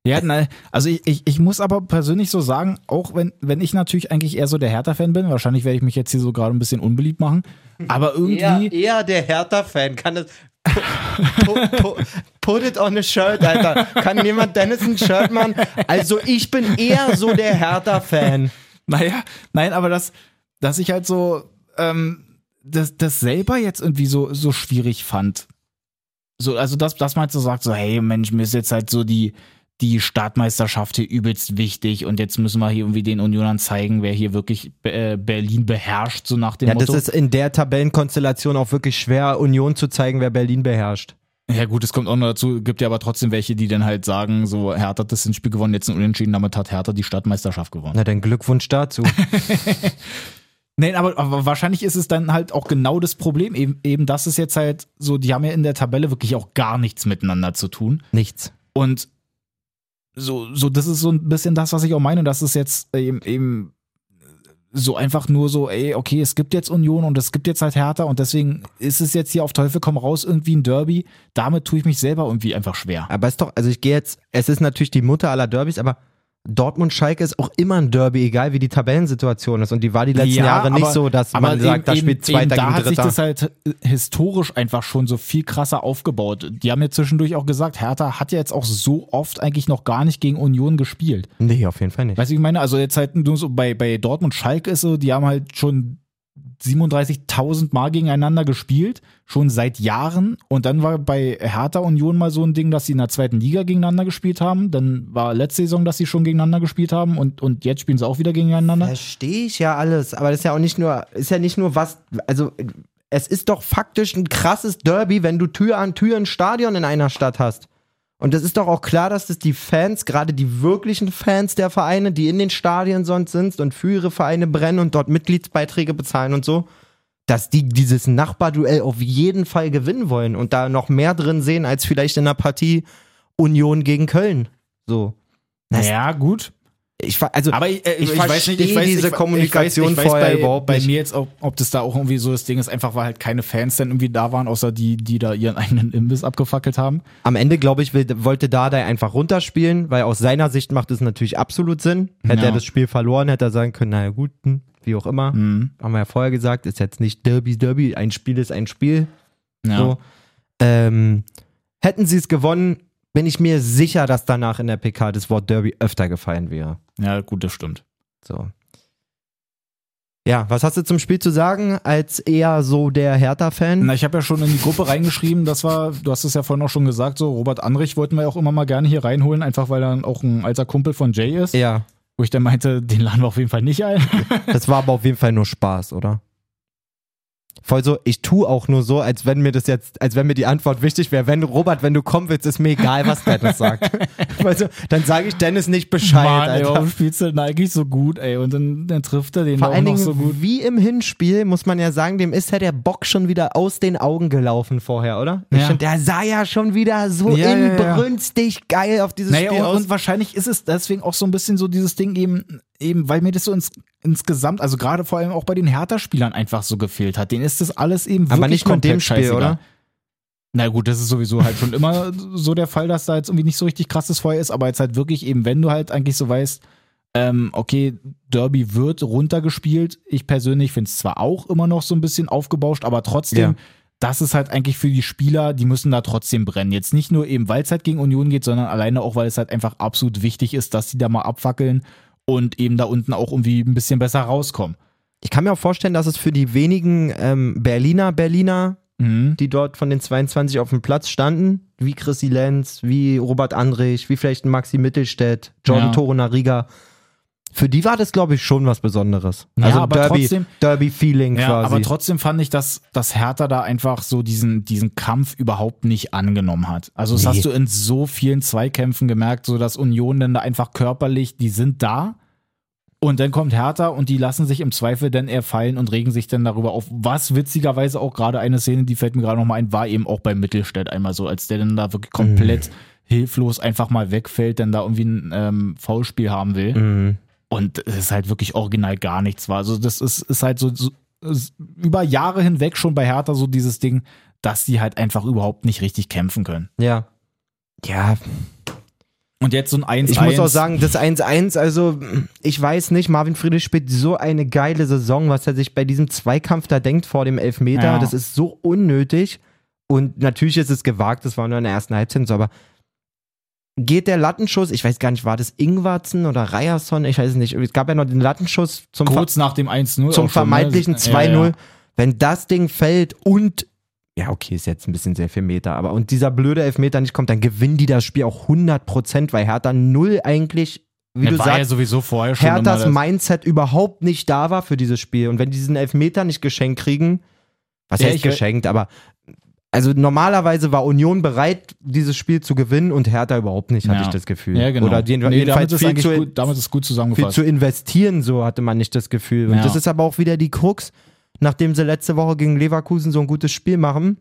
Ja, nein, also ich, ich, ich muss aber persönlich so sagen, auch wenn, wenn ich natürlich eigentlich eher so der Hertha-Fan bin, wahrscheinlich werde ich mich jetzt hier so gerade ein bisschen unbeliebt machen, aber irgendwie, eher der Hertha-Fan. Kann das. Put, put, it on a shirt, Alter. Kann jemand Dennis ein Shirt machen? Also ich bin eher so der Hertha-Fan. naja, nein, aber das, dass ich halt so, ähm, das, das selber jetzt irgendwie so, so schwierig fand. So, also dass, dass man halt so sagt, so, hey Mensch, mir ist jetzt halt so die, die Startmeisterschaft hier übelst wichtig und jetzt müssen wir hier irgendwie den Unionern zeigen, wer hier wirklich äh, Berlin beherrscht, so nach dem Ja, Motto. das ist in der Tabellenkonstellation auch wirklich schwer, Union zu zeigen, wer Berlin beherrscht. Ja gut, es kommt auch noch dazu, gibt ja aber trotzdem welche, die dann halt sagen, so Hertha hat das Spiel gewonnen, jetzt ein Unentschieden, damit hat Hertha die Stadtmeisterschaft gewonnen. Na, dann Glückwunsch dazu. [laughs] Nein, aber, aber wahrscheinlich ist es dann halt auch genau das Problem, eben, eben das ist jetzt halt so, die haben ja in der Tabelle wirklich auch gar nichts miteinander zu tun Nichts. und so, so das ist so ein bisschen das, was ich auch meine, dass es jetzt eben, eben so einfach nur so, ey, okay, es gibt jetzt Union und es gibt jetzt halt Hertha und deswegen ist es jetzt hier auf Teufel komm raus irgendwie ein Derby. Damit tue ich mich selber irgendwie einfach schwer. Aber ist doch, also ich gehe jetzt, es ist natürlich die Mutter aller Derbys, aber Dortmund-Schalke ist auch immer ein Derby, egal wie die Tabellensituation ist. Und die war die letzten Ja, Jahre nicht aber- so, dass man sagt, da eben, spielt Zweiter eben da gegen hat sich Dritter. das halt äh, historisch einfach schon so viel krasser aufgebaut. Die haben ja zwischendurch auch gesagt, Hertha hat ja jetzt auch so oft eigentlich noch gar nicht gegen Union gespielt. nee, auf jeden Fall nicht. Weißt du, wie ich meine? Also jetzt halt nur so bei, bei Dortmund Schalke ist so, die haben halt schon 37.000 Mal gegeneinander gespielt, schon seit Jahren. Und dann war bei Hertha Union mal so ein Ding, dass sie in der zweiten Liga gegeneinander gespielt haben. Dann war letzte Saison, dass sie schon gegeneinander gespielt haben und, und jetzt spielen sie auch wieder gegeneinander. Verstehe ich ja alles, aber das ist ja auch nicht nur, ist ja nicht nur was, also es ist doch faktisch ein krasses Derby, wenn du Tür an Tür ein Stadion in einer Stadt hast. Und es ist doch auch klar, dass das die Fans, gerade die wirklichen Fans der Vereine, die in den Stadien sonst sind und für ihre Vereine brennen und dort Mitgliedsbeiträge bezahlen und so, dass die dieses Nachbarduell auf jeden Fall gewinnen wollen und da noch mehr drin sehen als vielleicht in der Partie Union gegen Köln. So. Das- Naja, gut. Ich, also, Aber ich, äh, ich, ich weiß nicht, ich weiß, diese ich, Kommunikation ich weiß, ich vorher bei, überhaupt bei nicht. mir jetzt, ob, ob das da auch irgendwie so das Ding ist, einfach weil halt keine Fans dann irgendwie da waren, außer die, die da ihren [laughs] eigenen Imbiss abgefackelt haben. Am Ende, glaube ich, will, wollte Dardai einfach runterspielen, weil aus seiner Sicht macht es natürlich absolut Sinn. Hätte Ja. er das Spiel verloren, hätte er sagen können, naja gut, hm, wie auch immer. Mhm. Haben wir ja vorher gesagt, ist jetzt nicht Derby, Derby, ein Spiel ist ein Spiel. Ja. So. Ähm, hätten sie es gewonnen, bin ich mir sicher, dass danach in der PK das Wort Derby öfter gefallen wäre. ja, gut, das stimmt. So. Ja, was hast du zum Spiel zu sagen, als eher so der Hertha-Fan? Na, ich habe ja schon in die Gruppe reingeschrieben, das war, du hast es ja vorhin auch schon gesagt, so Robert Andrich wollten wir auch immer mal gerne hier reinholen, einfach weil er auch ein alter Kumpel von Jay ist. Ja, Wo ich dann meinte, den laden wir auf jeden Fall nicht ein. das war aber auf jeden Fall nur Spaß, oder? Voll so, ich tue auch nur so, als wenn mir das jetzt, als wenn mir die Antwort wichtig wäre. Wenn Robert, wenn du kommen willst, ist mir egal, was Dennis sagt. [laughs] also, dann sage ich Dennis nicht Bescheid, Mann, ey, Alter. warum spielst du denn eigentlich so gut, ey? Und dann, dann trifft er den Vor auch allen noch Dingen, so gut. wie im Hinspiel, muss man ja sagen, dem ist ja der Bock schon wieder aus den Augen gelaufen vorher, oder? Ja. find, der sah ja schon wieder so Ja, ja, ja. inbrünstig geil auf dieses Naja, Spiel und, aus. und wahrscheinlich ist es deswegen auch so ein bisschen so dieses Ding eben, eben, weil mir das so ins, insgesamt, also gerade vor allem auch bei den Hertha-Spielern einfach so gefehlt hat. Denen ist das alles eben wirklich Aber nicht in dem komplett Spiel, scheißegal. oder? Na gut, das ist sowieso halt schon immer so der Fall, dass da jetzt irgendwie nicht so richtig krasses Feuer ist, aber jetzt halt wirklich eben, wenn du halt eigentlich so weißt, ähm, okay, Derby wird runtergespielt. Ich persönlich finde es zwar auch immer noch so ein bisschen aufgebauscht, aber trotzdem, Ja. das ist halt eigentlich für die Spieler, die müssen da trotzdem brennen. Jetzt nicht nur eben, weil es halt gegen Union geht, sondern alleine auch, weil es halt einfach absolut wichtig ist, dass die da mal abfackeln und eben da unten auch irgendwie ein bisschen besser rauskommen. Ich kann mir auch vorstellen, dass es für die wenigen ähm, Berliner Berliner, Mhm. die dort von den 22 auf dem Platz standen, wie Chrissy Lenz, wie Robert Andrich, wie vielleicht Maxi Mittelstädt, Jordan Ja. Torunariga, für die war das, glaube ich, schon was Besonderes. Ja, also aber Derby, trotzdem- Derby-Feeling Ja, quasi. aber trotzdem fand ich, dass, dass Hertha da einfach so diesen, diesen Kampf überhaupt nicht angenommen hat. Also das Nee. hast du in so vielen Zweikämpfen gemerkt, so dass Union dann da einfach körperlich, die sind da und dann kommt Hertha und die lassen sich im Zweifel dann eher fallen und regen sich dann darüber auf. Was witzigerweise auch gerade eine Szene, die fällt mir gerade nochmal ein, war eben auch bei Mittelstädt einmal so, als der dann da wirklich komplett hilflos einfach mal wegfällt, dann da irgendwie ein ähm, Foulspiel haben will Mhm. Und es ist halt wirklich original gar nichts war. Also das ist, ist halt so, so ist über Jahre hinweg schon bei Hertha so dieses Ding, dass die halt einfach überhaupt nicht richtig kämpfen können. Ja. Ja, Und jetzt so ein 1 ich muss auch sagen, das 1-1, also ich weiß nicht, Marvin Friedrich spielt so eine geile Saison, was er sich bei diesem Zweikampf da denkt vor dem Elfmeter, Ja. das ist so unnötig und natürlich ist es gewagt, das war nur in der ersten Halbzeit aber geht der Lattenschuss, ich weiß gar nicht, war das Ingwarzen oder Ryerson, ich weiß es nicht, es gab ja noch den Lattenschuss zum, kurz nach dem 1-0 zum ne? vermeintlichen Ja, 2-0, ja. wenn das Ding fällt und ja, okay, ist jetzt ein bisschen sehr viel Meter, aber und dieser blöde Elfmeter nicht kommt, dann gewinnen die das Spiel auch 100%, weil Hertha null eigentlich, wie Ja, du war ja sagst, sowieso vorher schon Herthas Mindset überhaupt nicht da war für dieses Spiel. Und wenn die diesen Elfmeter nicht geschenkt kriegen, was Ja, heißt ich- geschenkt, aber also normalerweise war Union bereit, dieses Spiel zu gewinnen und Hertha überhaupt nicht, hatte Ja. ich das Gefühl. Ja, genau. Oder jeden, nee, damit jedenfalls ist, viel zu, gut, damit ist gut viel zusammengefasst. zu investieren, so hatte man nicht das Gefühl. Und Ja. das ist aber auch wieder die Krux, nachdem sie letzte Woche gegen Leverkusen so ein gutes Spiel machen,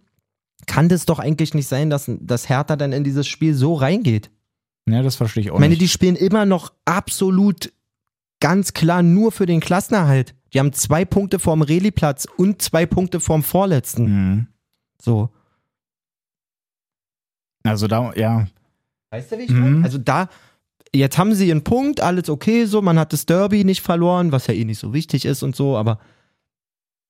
kann das doch eigentlich nicht sein, dass, dass Hertha dann in dieses Spiel so reingeht. ja, das verstehe ich auch Ich meine, nicht. die spielen immer noch absolut ganz klar nur für den Klassenerhalt. Die haben zwei Punkte vorm Reli-Platz und zwei Punkte vorm Vorletzten. Mhm. So. Also da, ja, Weißt du, wie ich Mhm. meine? Also da, jetzt haben sie ihren Punkt, alles okay, so, man hat das Derby nicht verloren, was ja eh nicht so wichtig ist und so, aber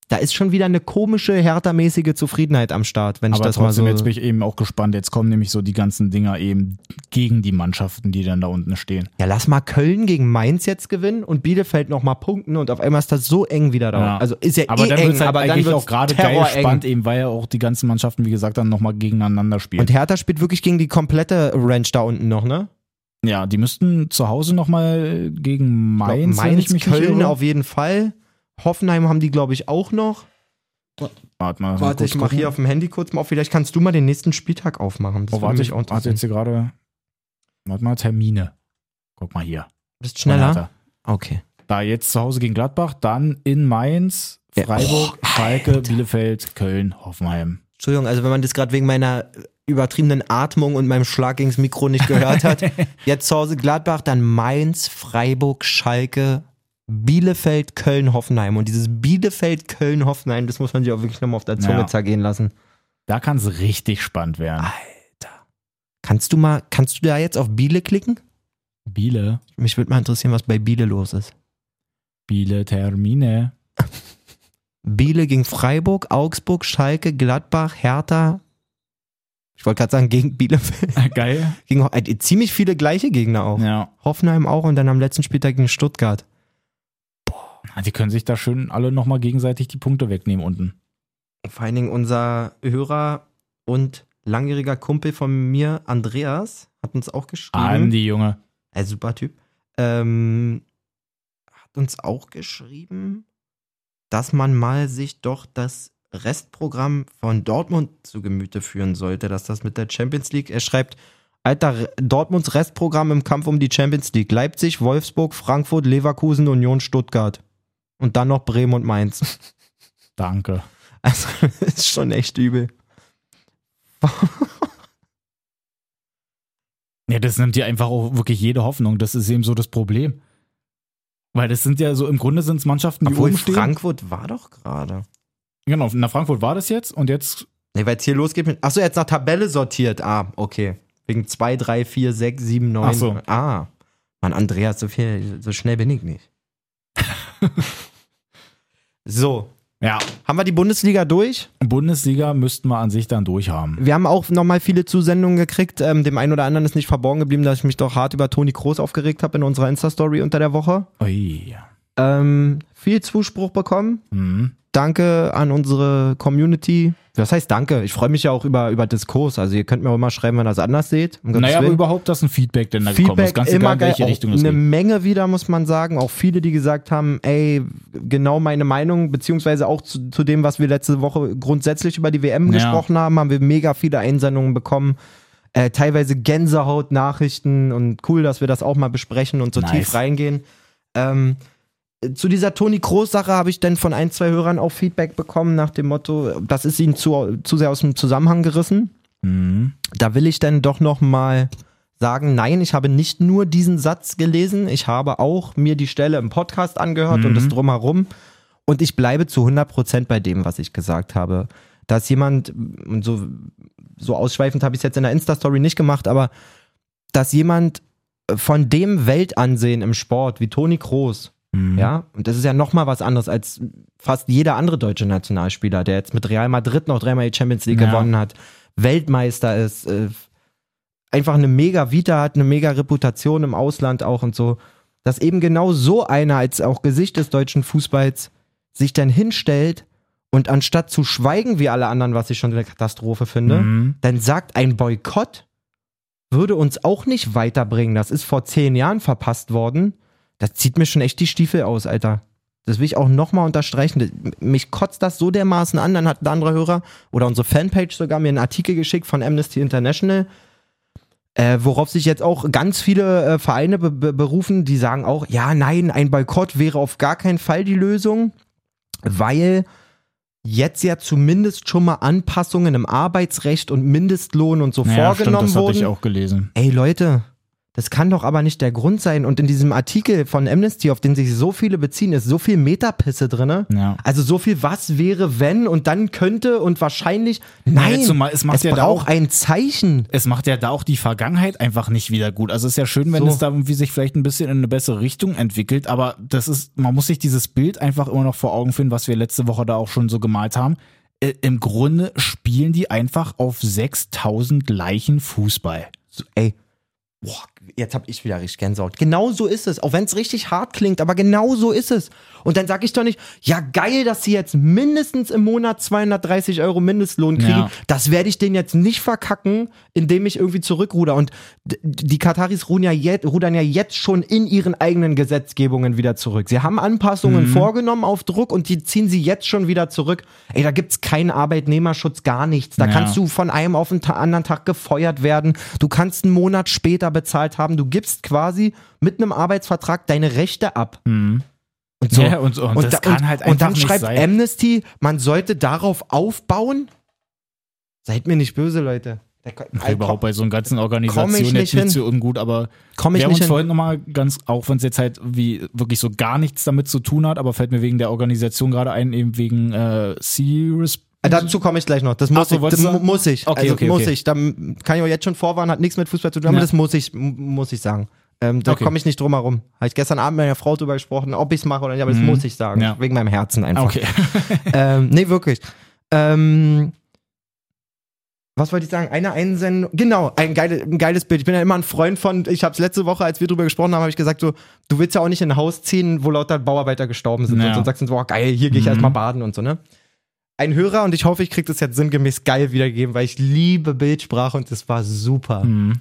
da ist schon wieder eine komische, härtermäßige Zufriedenheit am Start, wenn ich aber das mal trotzdem, so. jetzt bin ich eben auch gespannt. Jetzt kommen nämlich so die ganzen Dinger eben gegen die Mannschaften, die dann da unten stehen. ja, lass mal Köln gegen Mainz jetzt gewinnen und Bielefeld nochmal punkten und auf einmal ist das so eng wieder da. Ja. Also ist ja Aber eh dann eng, halt aber dann eigentlich wird's auch gerade geil spannend, eben weil ja auch die ganzen Mannschaften, wie gesagt, dann nochmal gegeneinander spielen. Und Hertha spielt wirklich gegen die komplette Ranch da unten noch, ne? ja, die müssten zu Hause nochmal gegen Mainz, wenn Mainz ich mich nicht Köln auf jeden Fall. Hoffenheim haben die, glaube ich, auch noch. Warte mal. Warte, ich mache hier auf dem Handy kurz mal auf. Vielleicht kannst du mal den nächsten Spieltag aufmachen. Das Oh, warte, ich auch warte jetzt hier gerade. Warte mal, Termine. Guck mal hier. Bist schneller? Okay. Da jetzt zu Hause gegen Gladbach, dann in Mainz, Freiburg, oh, Schalke. Bielefeld, Köln, Hoffenheim. Entschuldigung, also wenn man das gerade wegen meiner übertriebenen Atmung und meinem Schlag gegens Mikro nicht gehört hat. [laughs] Jetzt zu Hause Gladbach, dann Mainz, Freiburg, Schalke, Bielefeld, Köln, Hoffenheim. Und dieses Bielefeld, Köln, Hoffenheim, das muss man sich auch wirklich nochmal auf der Zunge Ja. zergehen lassen. Da kann es richtig spannend werden. Kannst du mal, kannst du da jetzt auf Biele klicken? Biele, Mich würde mal interessieren, was bei Biele los ist. Biele, Termine. [laughs] Biele gegen Freiburg, Augsburg, Schalke, Gladbach, Hertha. Ich wollte gerade sagen, gegen Bielefeld. [laughs] Geil. Gegen, äh, ziemlich viele gleiche Gegner auch. Ja. Hoffenheim auch und dann am letzten Spieltag gegen Stuttgart. Die können sich da schön alle nochmal gegenseitig die Punkte wegnehmen unten. Vor allen Dingen unser Hörer und langjähriger Kumpel von mir, Andreas, hat uns auch geschrieben. Andi, Junge. Ein super Typ. Ähm, hat uns auch geschrieben, dass man mal sich doch das Restprogramm von Dortmund zu Gemüte führen sollte, dass das mit der Champions League, er schreibt, Alter, Dortmunds Restprogramm im Kampf um die Champions League. Leipzig, Wolfsburg, Frankfurt, Leverkusen, Union, Stuttgart. Und dann noch Bremen und Mainz. [laughs] Danke. Also, [laughs] ist schon echt übel. [laughs] Ja, das nimmt dir einfach auch wirklich jede Hoffnung. Das ist eben so das Problem. Weil das sind ja so, im Grunde sind es Mannschaften, die Obwohl oben stehen. Frankfurt war doch gerade. Genau, nach Frankfurt war das jetzt und jetzt, Nee, weil es hier losgeht mit. Achso, jetzt nach Tabelle sortiert. Ah, okay. Wegen 2, 3, 4, 6, 7, 9. Ach so. Ah. Mann, Andreas, so viel, so schnell bin ich nicht. So. ja, Haben wir die Bundesliga durch? Bundesliga müssten wir an sich dann durchhaben. Wir haben auch nochmal viele Zusendungen gekriegt. Ähm, dem einen oder anderen ist nicht verborgen geblieben, dass ich mich doch hart über Toni Kroos aufgeregt habe in unserer Insta-Story unter der Woche. Ui. Ähm, viel Zuspruch bekommen. Mhm. Danke an unsere Community. Was heißt danke? Ich freue mich ja auch über, über Diskurs. Also ihr könnt mir auch immer schreiben, wenn ihr das anders seht. Um Naja, aber überhaupt, dass ein Feedback denn da gekommen ist. Feedback Ganz immer egal, in geil. welche Richtung es eine geht. Menge wieder, muss man sagen. Auch viele, die gesagt haben, ey, genau meine Meinung, beziehungsweise auch zu, zu dem, was wir letzte Woche grundsätzlich über die WM Ja. gesprochen haben, haben wir mega viele Einsendungen bekommen. Äh, teilweise Gänsehaut-Nachrichten und cool, dass wir das auch mal besprechen und so Nice. tief reingehen. Ähm, zu dieser Toni Kroos-Sache habe ich dann von ein, zwei Hörern auch Feedback bekommen nach dem Motto, das ist ihnen zu, zu sehr aus dem Zusammenhang gerissen Mhm. da will ich dann doch noch mal sagen, nein, ich habe nicht nur diesen Satz gelesen, ich habe auch mir die Stelle im Podcast angehört und Mhm. das drumherum und ich bleibe zu 100% bei dem, was ich gesagt habe. Dass jemand, und so, so ausschweifend habe ich es jetzt in der Insta-Story nicht gemacht, aber dass jemand von dem Weltansehen im Sport wie Toni Kroos, Mhm. ja, und das ist ja nochmal was anderes als fast jeder andere deutsche Nationalspieler, der jetzt mit Real Madrid noch dreimal die Champions League Ja. gewonnen hat, Weltmeister ist, äh, einfach eine mega Vita hat, eine mega Reputation im Ausland auch und so, dass eben genau so einer als auch Gesicht des deutschen Fußballs sich dann hinstellt und anstatt zu schweigen wie alle anderen, was ich schon eine Katastrophe finde, Mhm. dann sagt ein Boykott würde uns auch nicht weiterbringen. Das ist vor zehn Jahren verpasst worden. Das zieht mir schon echt die Stiefel aus, Alter. Das will ich auch nochmal unterstreichen. Mich kotzt das so dermaßen an. Dann hat ein anderer Hörer oder unsere Fanpage sogar mir einen Artikel geschickt von Amnesty International, äh, worauf sich jetzt auch ganz viele äh, Vereine be be berufen, die sagen auch, ja, nein, ein Boykott wäre auf gar keinen Fall die Lösung, weil jetzt ja zumindest schon mal Anpassungen im Arbeitsrecht und Mindestlohn und so Ja, stimmt, vorgenommen das hatte wurden. ich auch gelesen. Ey Leute, das kann doch aber nicht der Grund sein. Und in diesem Artikel von Amnesty, auf den sich so viele beziehen, ist so viel Metapisse drinne. Ja. Also so viel was wäre, wenn und dann könnte und wahrscheinlich. Ja, Nein, jetzt zumal, es macht es ja braucht auch- ein Zeichen. Es macht ja da auch die Vergangenheit einfach nicht wieder gut. Also es ist ja schön, wenn So. es da irgendwie sich vielleicht ein bisschen in eine bessere Richtung entwickelt, aber das ist, man muss sich dieses Bild einfach immer noch vor Augen führen, was wir letzte Woche da auch schon so gemalt haben. Äh, Im Grunde spielen die einfach auf 6000 Leichen Fußball. So, ey, boah, jetzt hab ich wieder richtig Gänsehaut. Genau so ist es. Auch wenn es richtig hart klingt, aber genau so ist es. Und dann sag ich doch nicht, ja geil, dass sie jetzt mindestens im Monat 230 Euro Mindestlohn kriegen. Ja. Das werde ich denen jetzt nicht verkacken, indem ich irgendwie zurückruder. Und die Kataris rudern ja, jetzt, rudern ja jetzt schon in ihren eigenen Gesetzgebungen wieder zurück. Sie haben Anpassungen vorgenommen auf Druck und die ziehen sie jetzt schon wieder zurück. Ey, da gibt's keinen Arbeitnehmerschutz, gar nichts. Da Ja. kannst du von einem auf den Ta anderen Tag gefeuert werden. Du kannst einen Monat später bezahlt haben. Du gibst quasi mit einem Arbeitsvertrag deine Rechte ab. Und so. Ja, und- und das kann halt und einfach dann nicht schreibt sein. Amnesty, man sollte darauf aufbauen. Seid mir nicht böse, Leute. Da, Überhaupt bei so einer ganzen Organisation nicht jetzt nicht so ungut, aber Komm ich wir haben nicht uns hin. vorhin nochmal ganz, auch wenn es jetzt halt wie wirklich so gar nichts damit zu tun hat, aber fällt mir wegen der Organisation gerade ein, eben wegen äh, Äh, Dazu komme ich gleich noch. Das muss, so, ich, das muss ich. Okay, also okay, muss okay. ich. Da kann ich auch jetzt schon vorwarnen, hat nichts mit Fußball zu tun, aber Ja. das muss ich, muss ich sagen. Ähm, da Okay. komme ich nicht drum herum. Habe ich gestern Abend mit meiner Frau drüber gesprochen, ob ich es mache oder nicht, aber das muss ich sagen. Mhm. Ja. Wegen meinem Herzen einfach. Okay. [laughs] ähm, nee, wirklich. Ähm, was wollte ich sagen? Eine Einsendung. Genau, ein, geile, ein geiles Bild. Ich bin ja immer ein Freund von, ich habe es letzte Woche, als wir drüber gesprochen haben, habe ich gesagt, so, du willst ja auch nicht in ein Haus ziehen, wo lauter Bauarbeiter gestorben sind Ja. und so, und sagst du, boah, geil, hier gehe ich Mhm. erstmal baden und so, ne? Ein Hörer, und ich hoffe, ich kriege das jetzt sinngemäß geil wiedergegeben, weil ich liebe Bildsprache und das war super Mhm.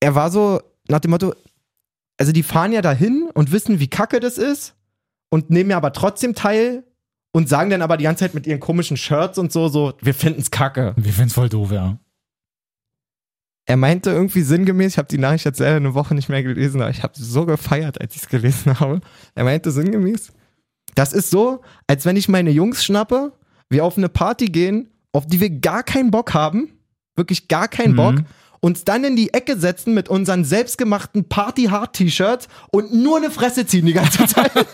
er war so nach dem Motto, also die fahren ja dahin und wissen, wie kacke das ist und nehmen ja aber trotzdem teil und sagen dann aber die ganze Zeit mit ihren komischen Shirts und so, so, wir finden's kacke. Wir finden es voll doof, ja. er meinte irgendwie sinngemäß, ich habe die Nachricht jetzt leider eine Woche nicht mehr gelesen, aber ich habe so gefeiert, als ich es gelesen habe. Er meinte sinngemäß, das ist so, als wenn ich meine Jungs schnappe, wir auf eine Party gehen, auf die wir gar keinen Bock haben, wirklich gar keinen Mhm. Bock, uns dann in die Ecke setzen mit unseren selbstgemachten Party-Hard-T-Shirts und nur eine Fresse ziehen die ganze Zeit. [laughs]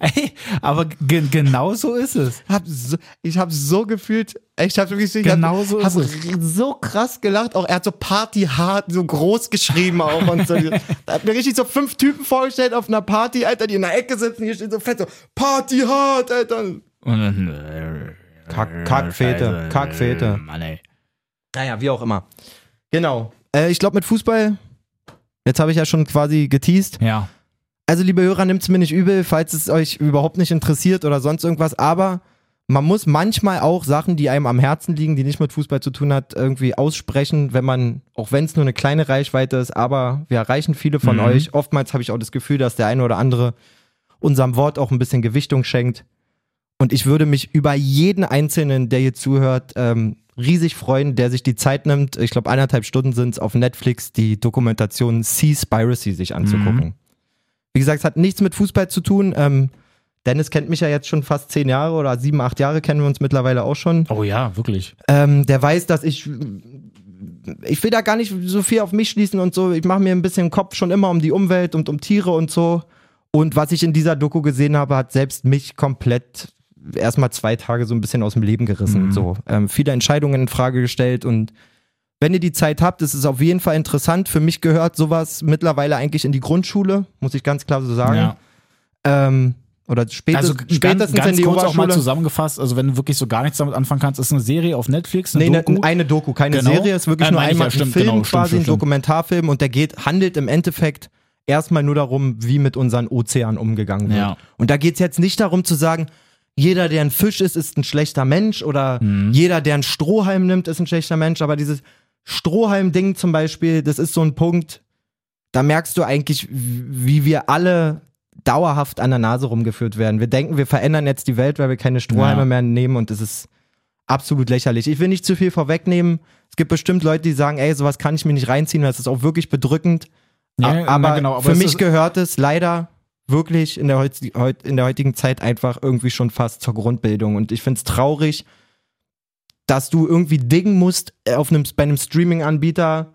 Ey, aber ge genau so ist es. hab so, ich habe so gefühlt, ich habe wirklich ich Genau hab, so hab so krass gelacht. Auch er hat so Party hart so groß geschrieben auch und so. da [laughs] hat mir richtig so fünf Typen vorgestellt auf einer Party, Alter, die in der Ecke sitzen. Hier steht so fett so Party hart, Alter. Und dann, Kack- Kackfete, Kackfete. Mann, ey. Naja, wie auch immer. Genau. Äh, ich glaube mit Fußball. Jetzt habe ich ja schon quasi geteased. Ja. Also, liebe Hörer, nimmt es mir nicht übel, falls es euch überhaupt nicht interessiert oder sonst irgendwas, aber man muss manchmal auch Sachen, die einem am Herzen liegen, die nicht mit Fußball zu tun hat, irgendwie aussprechen, wenn man, auch wenn es nur eine kleine Reichweite ist, aber wir erreichen viele von Mhm. euch. Oftmals habe ich auch das Gefühl, dass der eine oder andere unserem Wort auch ein bisschen Gewichtung schenkt. Und ich würde mich über jeden Einzelnen, der hier zuhört, ähm, riesig freuen, der sich die Zeit nimmt. Ich glaube, eineinhalb Stunden sind es auf Netflix, die Dokumentation Seaspiracy sich anzugucken. Wie gesagt, es hat nichts mit Fußball zu tun. Ähm, Dennis kennt mich ja jetzt schon fast zehn Jahre oder sieben, acht Jahre kennen wir uns mittlerweile auch schon. Oh ja, wirklich. Ähm, der weiß, dass ich. Ich will da gar nicht so viel auf mich schließen und so. Ich mache mir ein bisschen Kopf schon immer um die Umwelt und um Tiere und so. Und was ich in dieser Doku gesehen habe, hat selbst mich komplett erstmal zwei Tage so ein bisschen aus dem Leben gerissen. Mhm. So ähm, viele Entscheidungen in Frage gestellt und wenn ihr die Zeit habt, ist es auf jeden Fall interessant. Für mich gehört sowas mittlerweile eigentlich in die Grundschule, muss ich ganz klar so sagen. Ja. Ähm, oder spätestens, Also ganz, spätestens ganz in die kurz auch mal zusammengefasst, also wenn du wirklich so gar nichts damit anfangen kannst, ist eine Serie auf Netflix, eine Nee, ne, Doku. eine Doku, keine Genau. Serie, ist wirklich Äh, nur einmal ja, stimmt, ein Film, genau, quasi stimmt, ein. Dokumentarfilm und der geht, handelt im Endeffekt erstmal nur darum, wie mit unseren Ozeanen umgegangen wird. Ja. Und da geht es jetzt nicht darum zu sagen, jeder, der ein Fisch ist, ist ein schlechter Mensch oder Mhm. jeder, der ein Strohhalm nimmt, ist ein schlechter Mensch, aber dieses Strohhalm-Ding zum Beispiel, das ist so ein Punkt, da merkst du eigentlich, wie wir alle dauerhaft an der Nase rumgeführt werden. Wir denken, wir verändern jetzt die Welt, weil wir keine Strohhalme Ja. mehr nehmen und es ist absolut lächerlich. Ich will nicht zu viel vorwegnehmen. Es gibt bestimmt Leute, die sagen, ey, sowas kann ich mir nicht reinziehen, das ist auch wirklich bedrückend. Ja, aber, genau, aber für mich gehört es leider wirklich in der, in der heutigen Zeit einfach irgendwie schon fast zur Grundbildung. Und ich finde es traurig, dass du irgendwie dingen musst äh, auf einem, bei einem Streaming-Anbieter.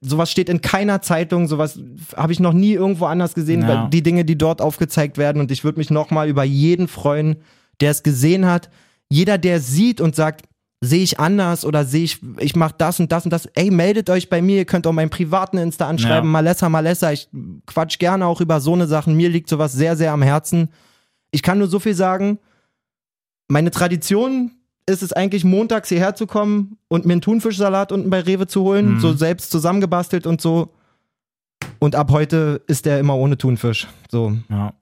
Sowas steht in keiner Zeitung, sowas habe ich noch nie irgendwo anders gesehen, weil die Dinge, die dort aufgezeigt werden. Und ich würde mich nochmal über jeden freuen, der es gesehen hat. Jeder, der es sieht und sagt, sehe ich anders oder sehe ich, ich mache das und das und das. Ey, meldet euch bei mir, ihr könnt auch meinen privaten Insta anschreiben, Ja. Malessa, Malessa. Ich quatsch gerne auch über so eine Sachen. Mir liegt sowas sehr, sehr am Herzen. Ich kann nur so viel sagen. Meine Tradition ist es eigentlich, montags hierher zu kommen und mir einen Thunfischsalat unten bei Rewe zu holen, Mhm. so selbst zusammengebastelt und so. Und ab heute ist der immer ohne Thunfisch. So. Ja.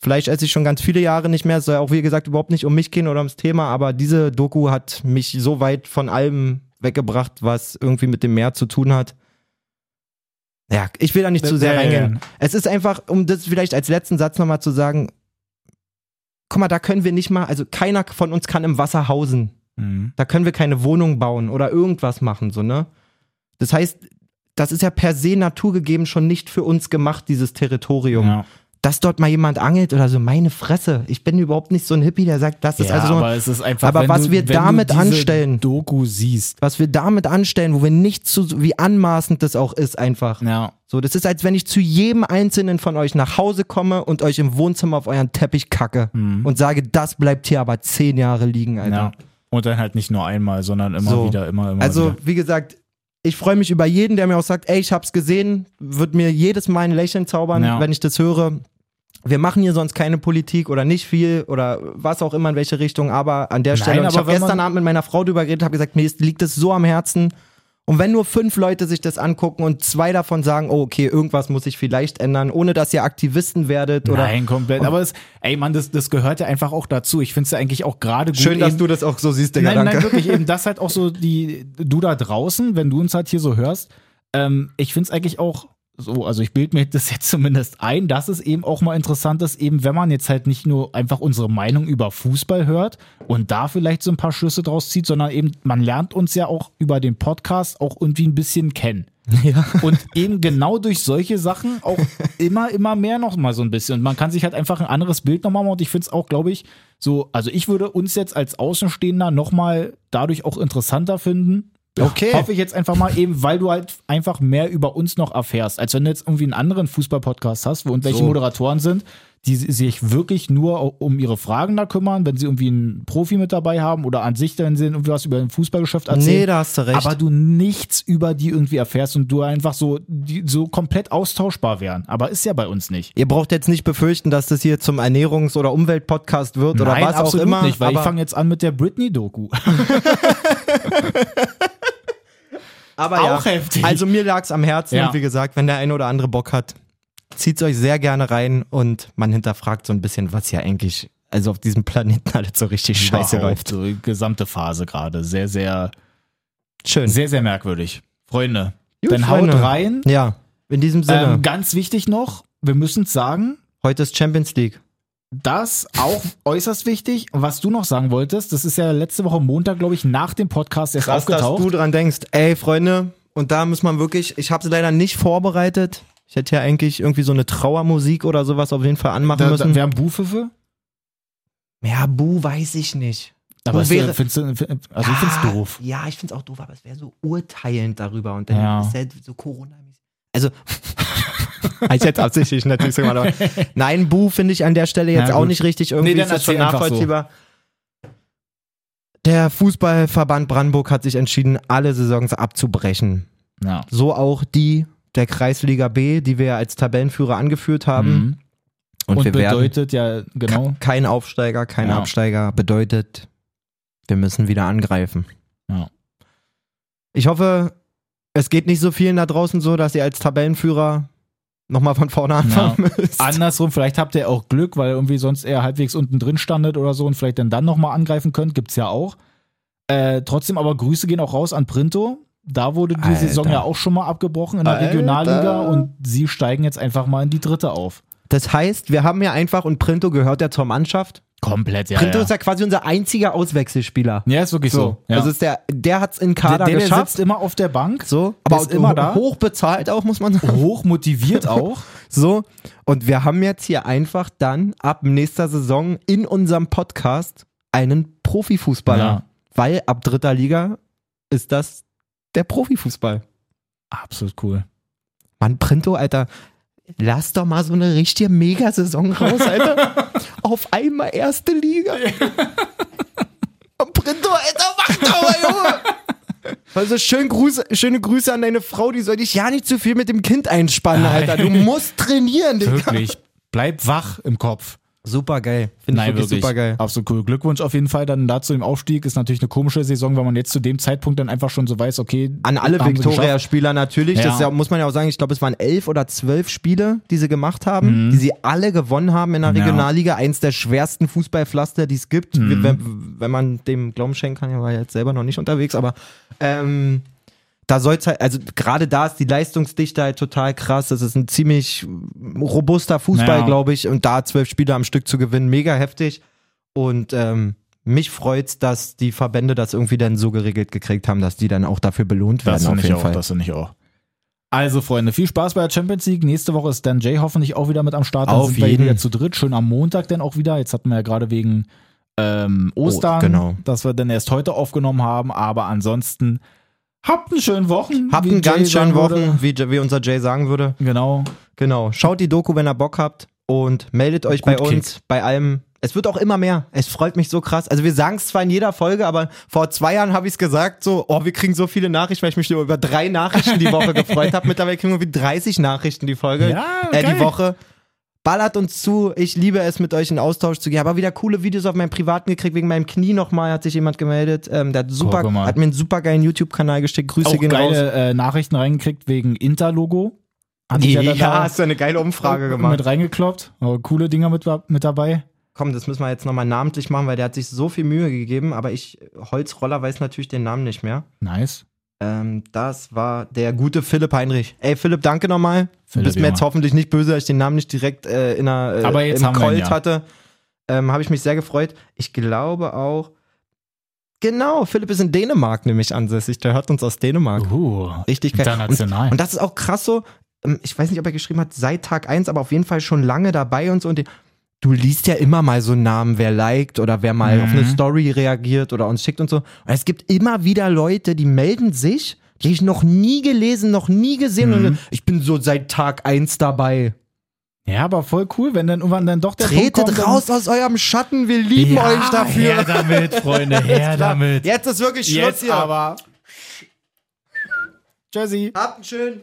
Vielleicht esse ich schon ganz viele Jahre nicht mehr. Es soll ja auch, wie gesagt, überhaupt nicht um mich gehen oder ums Thema, aber diese Doku hat mich so weit von allem weggebracht, was irgendwie mit dem Meer zu tun hat. Ja, ich will da nicht zu sehr reingehen. Es ist einfach, um das vielleicht als letzten Satz nochmal zu sagen, guck mal, da können wir nicht mal, also keiner von uns kann im Wasser hausen. Mhm. Da können wir keine Wohnung bauen oder irgendwas machen, so, ne? Das heißt, das ist ja per se naturgegeben schon nicht für uns gemacht, dieses Territorium Ja. Dass dort mal jemand angelt oder so, meine Fresse. Ich bin überhaupt nicht so ein Hippie, der sagt, das ist ja, also so, aber es ist einfach, aber was du, wir damit anstellen- Doku siehst. was wir damit anstellen, wo wir nicht zu, wie anmaßend das auch ist einfach. Ja. So, das ist, als wenn ich zu jedem einzelnen von euch nach Hause komme und euch im Wohnzimmer auf euren Teppich kacke und sage, das bleibt hier aber zehn Jahre liegen, Alter. Mhm. ja. Und dann halt nicht nur einmal, sondern immer So. wieder, immer, immer Also, wieder. wie gesagt, ich freue mich über jeden, der mir auch sagt, ey, ich hab's gesehen, wird mir jedes Mal ein Lächeln zaubern, Ja. wenn ich das höre. Wir machen hier sonst keine Politik oder nicht viel oder was auch immer in welche Richtung, aber an der Nein, Stelle, ich aber habe gestern Abend mit meiner Frau drüber geredet, habe gesagt, mir liegt es so am Herzen. Und wenn nur fünf Leute sich das angucken und zwei davon sagen, oh, okay, irgendwas muss sich vielleicht ändern, ohne dass ihr Aktivisten werdet oder. Nein, komplett. Aber es, ey Mann, das, das gehört ja einfach auch dazu. Ich finde es ja eigentlich auch gerade gut. Schön, dass eben, du das auch so siehst, Digga, nein, danke. nein, wirklich eben [laughs] das halt auch so die, du da draußen, wenn du uns halt hier so hörst, ähm, ich finde es eigentlich auch so, also ich bilde mir das jetzt [laughs] zumindest ein, dass es eben auch mal interessant ist, eben wenn man jetzt halt nicht nur einfach unsere Meinung über Fußball hört und da vielleicht so ein paar Schlüsse draus zieht, sondern eben man lernt uns ja auch über den Podcast auch irgendwie ein bisschen kennen. [laughs] Ja. Und eben genau durch solche Sachen auch [laughs] immer, immer mehr noch mal so ein bisschen. Und man kann sich halt einfach ein anderes Bild nochmal machen. Und ich finde es auch, glaube ich, so, also ich würde uns jetzt als Außenstehender nochmal dadurch auch interessanter finden. Okay. Hoffe ich jetzt einfach mal eben, weil du halt einfach mehr über uns noch erfährst, als wenn du jetzt irgendwie einen anderen Fußball-Podcast hast, wo irgendwelche So. Moderatoren sind, die sich wirklich nur um ihre Fragen da kümmern, wenn sie irgendwie einen Profi mit dabei haben oder an sich, wenn sie irgendwie was über ein Fußballgeschäft erzählen Nee, da hast du recht. aber du nichts über die irgendwie erfährst und du einfach so, die so komplett austauschbar wären. Aber ist ja bei uns nicht. Ihr braucht jetzt nicht befürchten, dass das hier zum Ernährungs- oder Umweltpodcast wird oder Nein, was auch immer. nicht, weil ich fange jetzt an mit der Britney-Doku. [laughs] aber auch heftig. Also mir lag's am Herzen Ja. und wie gesagt, wenn der eine oder andere Bock hat, zieht's euch sehr gerne rein und man hinterfragt so ein bisschen, was ja eigentlich also auf diesem Planeten alles so richtig scheiße Überhaupt, läuft. So die gesamte Phase gerade. Sehr, sehr, Schön. sehr, sehr merkwürdig. Freunde, Gut, dann Freunde. haut rein. Ja, in diesem Sinne. Ähm, ganz wichtig noch, wir müssen sagen, heute ist Champions League. das auch [laughs] äußerst wichtig. Was du noch sagen wolltest, das ist ja letzte Woche Montag, glaube ich, nach dem Podcast erst Krass, dass aufgetaucht. du dran denkst. Ey, Freunde, und da muss man wirklich, ich habe sie leider nicht vorbereitet. Ich hätte ja eigentlich irgendwie so eine Trauermusik oder sowas auf jeden Fall anmachen Da, da, müssen. wir haben Buhpfiffe. ja, Bu weiß ich nicht. Aber es, wäre- findest du, also ich find's Ja, doof. Ja, ich find's auch doof, aber es wäre so urteilend darüber und dann Ja. ist halt so corona -mäßig. Also, [laughs] ich jetzt absichtlich natürlich so gemacht, aber nein, Bu finde ich an der Stelle jetzt auch nicht richtig. Irgendwie Nee, ist das schon einfach so. nachvollziehbar. Der Fußballverband Brandenburg hat sich entschieden, alle Saisons abzubrechen. Ja. So auch die der Kreisliga B, die wir ja als Tabellenführer angeführt haben. Mhm. Und, Und, bedeutet ja, genau. Ke- kein Aufsteiger, kein Ja. Absteiger bedeutet, wir müssen wieder angreifen. Ja. Ich hoffe, es geht nicht so vielen da draußen so, dass ihr als Tabellenführer nochmal von vorne anfangen [laughs] müsst. Andersrum, vielleicht habt ihr auch Glück, weil irgendwie sonst eher halbwegs unten drin standet oder so und vielleicht dann dann nochmal angreifen könnt, gibt's ja auch. Äh, trotzdem aber Grüße gehen auch raus an Printo. Da wurde die Alter. Saison ja auch schon mal abgebrochen in der Alter. Regionalliga und sie steigen jetzt einfach mal in die dritte auf. Das heißt, wir haben ja einfach, und Printo gehört ja zur Mannschaft. Komplett, ja. Printo ja. ist ja quasi unser einziger Auswechselspieler. ja, ist wirklich so. ja. Also ist der, der hat's in der, Kader der, der geschafft. sitzt immer auf der Bank, so, der aber ist immer da. hoch bezahlt auch, muss man sagen. hoch motiviert [laughs] auch. So, und wir haben jetzt hier einfach dann ab nächster Saison in unserem Podcast einen Profifußballer. Ja. Weil ab dritter Liga ist das der Profifußball. Absolut cool. Mann, Printo, Alter, lass doch mal so eine richtige Mega-Saison raus, Alter. [laughs] Auf einmal erste Liga. Und Printo, Alter, mach doch mal, Junge. Also schön Gruß, schöne Grüße an deine Frau, die soll dich ja nicht zu viel mit dem Kind einspannen, Alter. Du musst trainieren, Digga. Wirklich. Bleib wach im Kopf. Super geil. Finde ich wirklich, super geil. Absolut cool. Glückwunsch auf jeden Fall dann dazu im Aufstieg. Ist natürlich eine komische Saison, weil man jetzt zu dem Zeitpunkt dann einfach schon so weiß, okay. An alle. Victoria-Spieler natürlich. Das Ja. ist ja, muss man ja auch sagen, ich glaube, es waren elf oder zwölf Spiele, die sie gemacht haben, Mhm. die sie alle gewonnen haben in der Ja. Regionalliga. Eins der schwersten Fußballpflaster, die es gibt. Mhm. Wenn, wenn man dem Glauben schenken kann, er war jetzt selber noch nicht unterwegs, aber ähm, da soll's halt, also gerade da ist die Leistungsdichte halt total krass. Das ist ein ziemlich robuster Fußball, Ja. glaube ich. Und da zwölf Spiele am Stück zu gewinnen, mega heftig. Und ähm, mich freut's, dass die Verbände das irgendwie dann so geregelt gekriegt haben, dass die dann auch dafür belohnt werden. Das auf jeden auch. Fall. Das finde ich auch. Also, Freunde, viel Spaß bei der Champions League. Nächste Woche ist Dan Jay hoffentlich auch wieder mit am Start. Dann Auf sind wir jeden. wieder zu dritt. Schön am Montag dann auch wieder. Jetzt hatten wir ja gerade wegen ähm, Ostern, Oh, genau. dass wir dann erst heute aufgenommen haben. Aber ansonsten habt einen schönen Wochen. Habt einen Jay ganz sagen schönen. Wochen, wie, wie unser Jay sagen würde. Genau. Genau. Schaut die Doku, wenn ihr Bock habt und meldet euch Gut bei uns, bei allem. Es wird auch immer mehr. Es freut mich so krass. Also wir sagen es zwar in jeder Folge, aber vor zwei Jahren habe ich es gesagt, so, oh, wir kriegen so viele Nachrichten, weil ich mich nur über drei Nachrichten die Woche [laughs] gefreut habe. Mittlerweile kriegen wir wie 30 Nachrichten die Folge, Ja, äh, geil. die Woche. Ballert uns zu. Ich liebe es, mit euch in Austausch zu gehen. Aber wieder coole Videos auf meinem Privaten gekriegt. Wegen meinem Knie nochmal hat sich jemand gemeldet. Ähm, der hat, super, Guck mal. hat mir einen super geilen YouTube-Kanal geschickt. Grüße Auch gehen raus. geile äh, Nachrichten reingekriegt wegen Inter-Logo. Hat Ja, da hast du eine geile Umfrage gemacht. Mit reingekloppt. Aber coole Dinger mit, mit dabei. Komm, das müssen wir jetzt nochmal namentlich machen, weil der hat sich so viel Mühe gegeben, aber ich, Holzroller, weiß natürlich den Namen nicht mehr. Nice. Ähm, das war der gute Philipp Heinrich. Ey, Philipp, danke nochmal. Du Philipp, bist mir jetzt hoffentlich nicht böse, dass ich den Namen nicht direkt äh, in einer, äh, Aber jetzt im Colt ja. hatte. Ähm, Habe ich mich sehr gefreut. Ich glaube auch. Genau, Philipp ist in Dänemark nämlich ansässig. Der hört uns aus Dänemark. Uh, Richtig geil. international. Und, und das ist auch krass so. ähm, Ich weiß nicht, ob er geschrieben hat, seit Tag 1, aber auf jeden Fall schon lange dabei und so. Und du liest ja immer mal so einen Namen, wer liked oder wer mal Mhm. auf eine Story reagiert oder uns schickt und so. Und es gibt immer wieder Leute, die melden sich, die ich noch nie gelesen, noch nie gesehen. Mhm. Und ich bin so seit Tag 1 dabei. ja, aber voll cool, wenn dann irgendwann dann doch der Punkt Tretet kommt, dann- raus aus eurem Schatten, wir lieben ja, euch dafür. Her damit, Freunde, [laughs] her damit. Jetzt ist wirklich Schluss Jetzt hier. aber. Tschüssi. Habt einen schönen.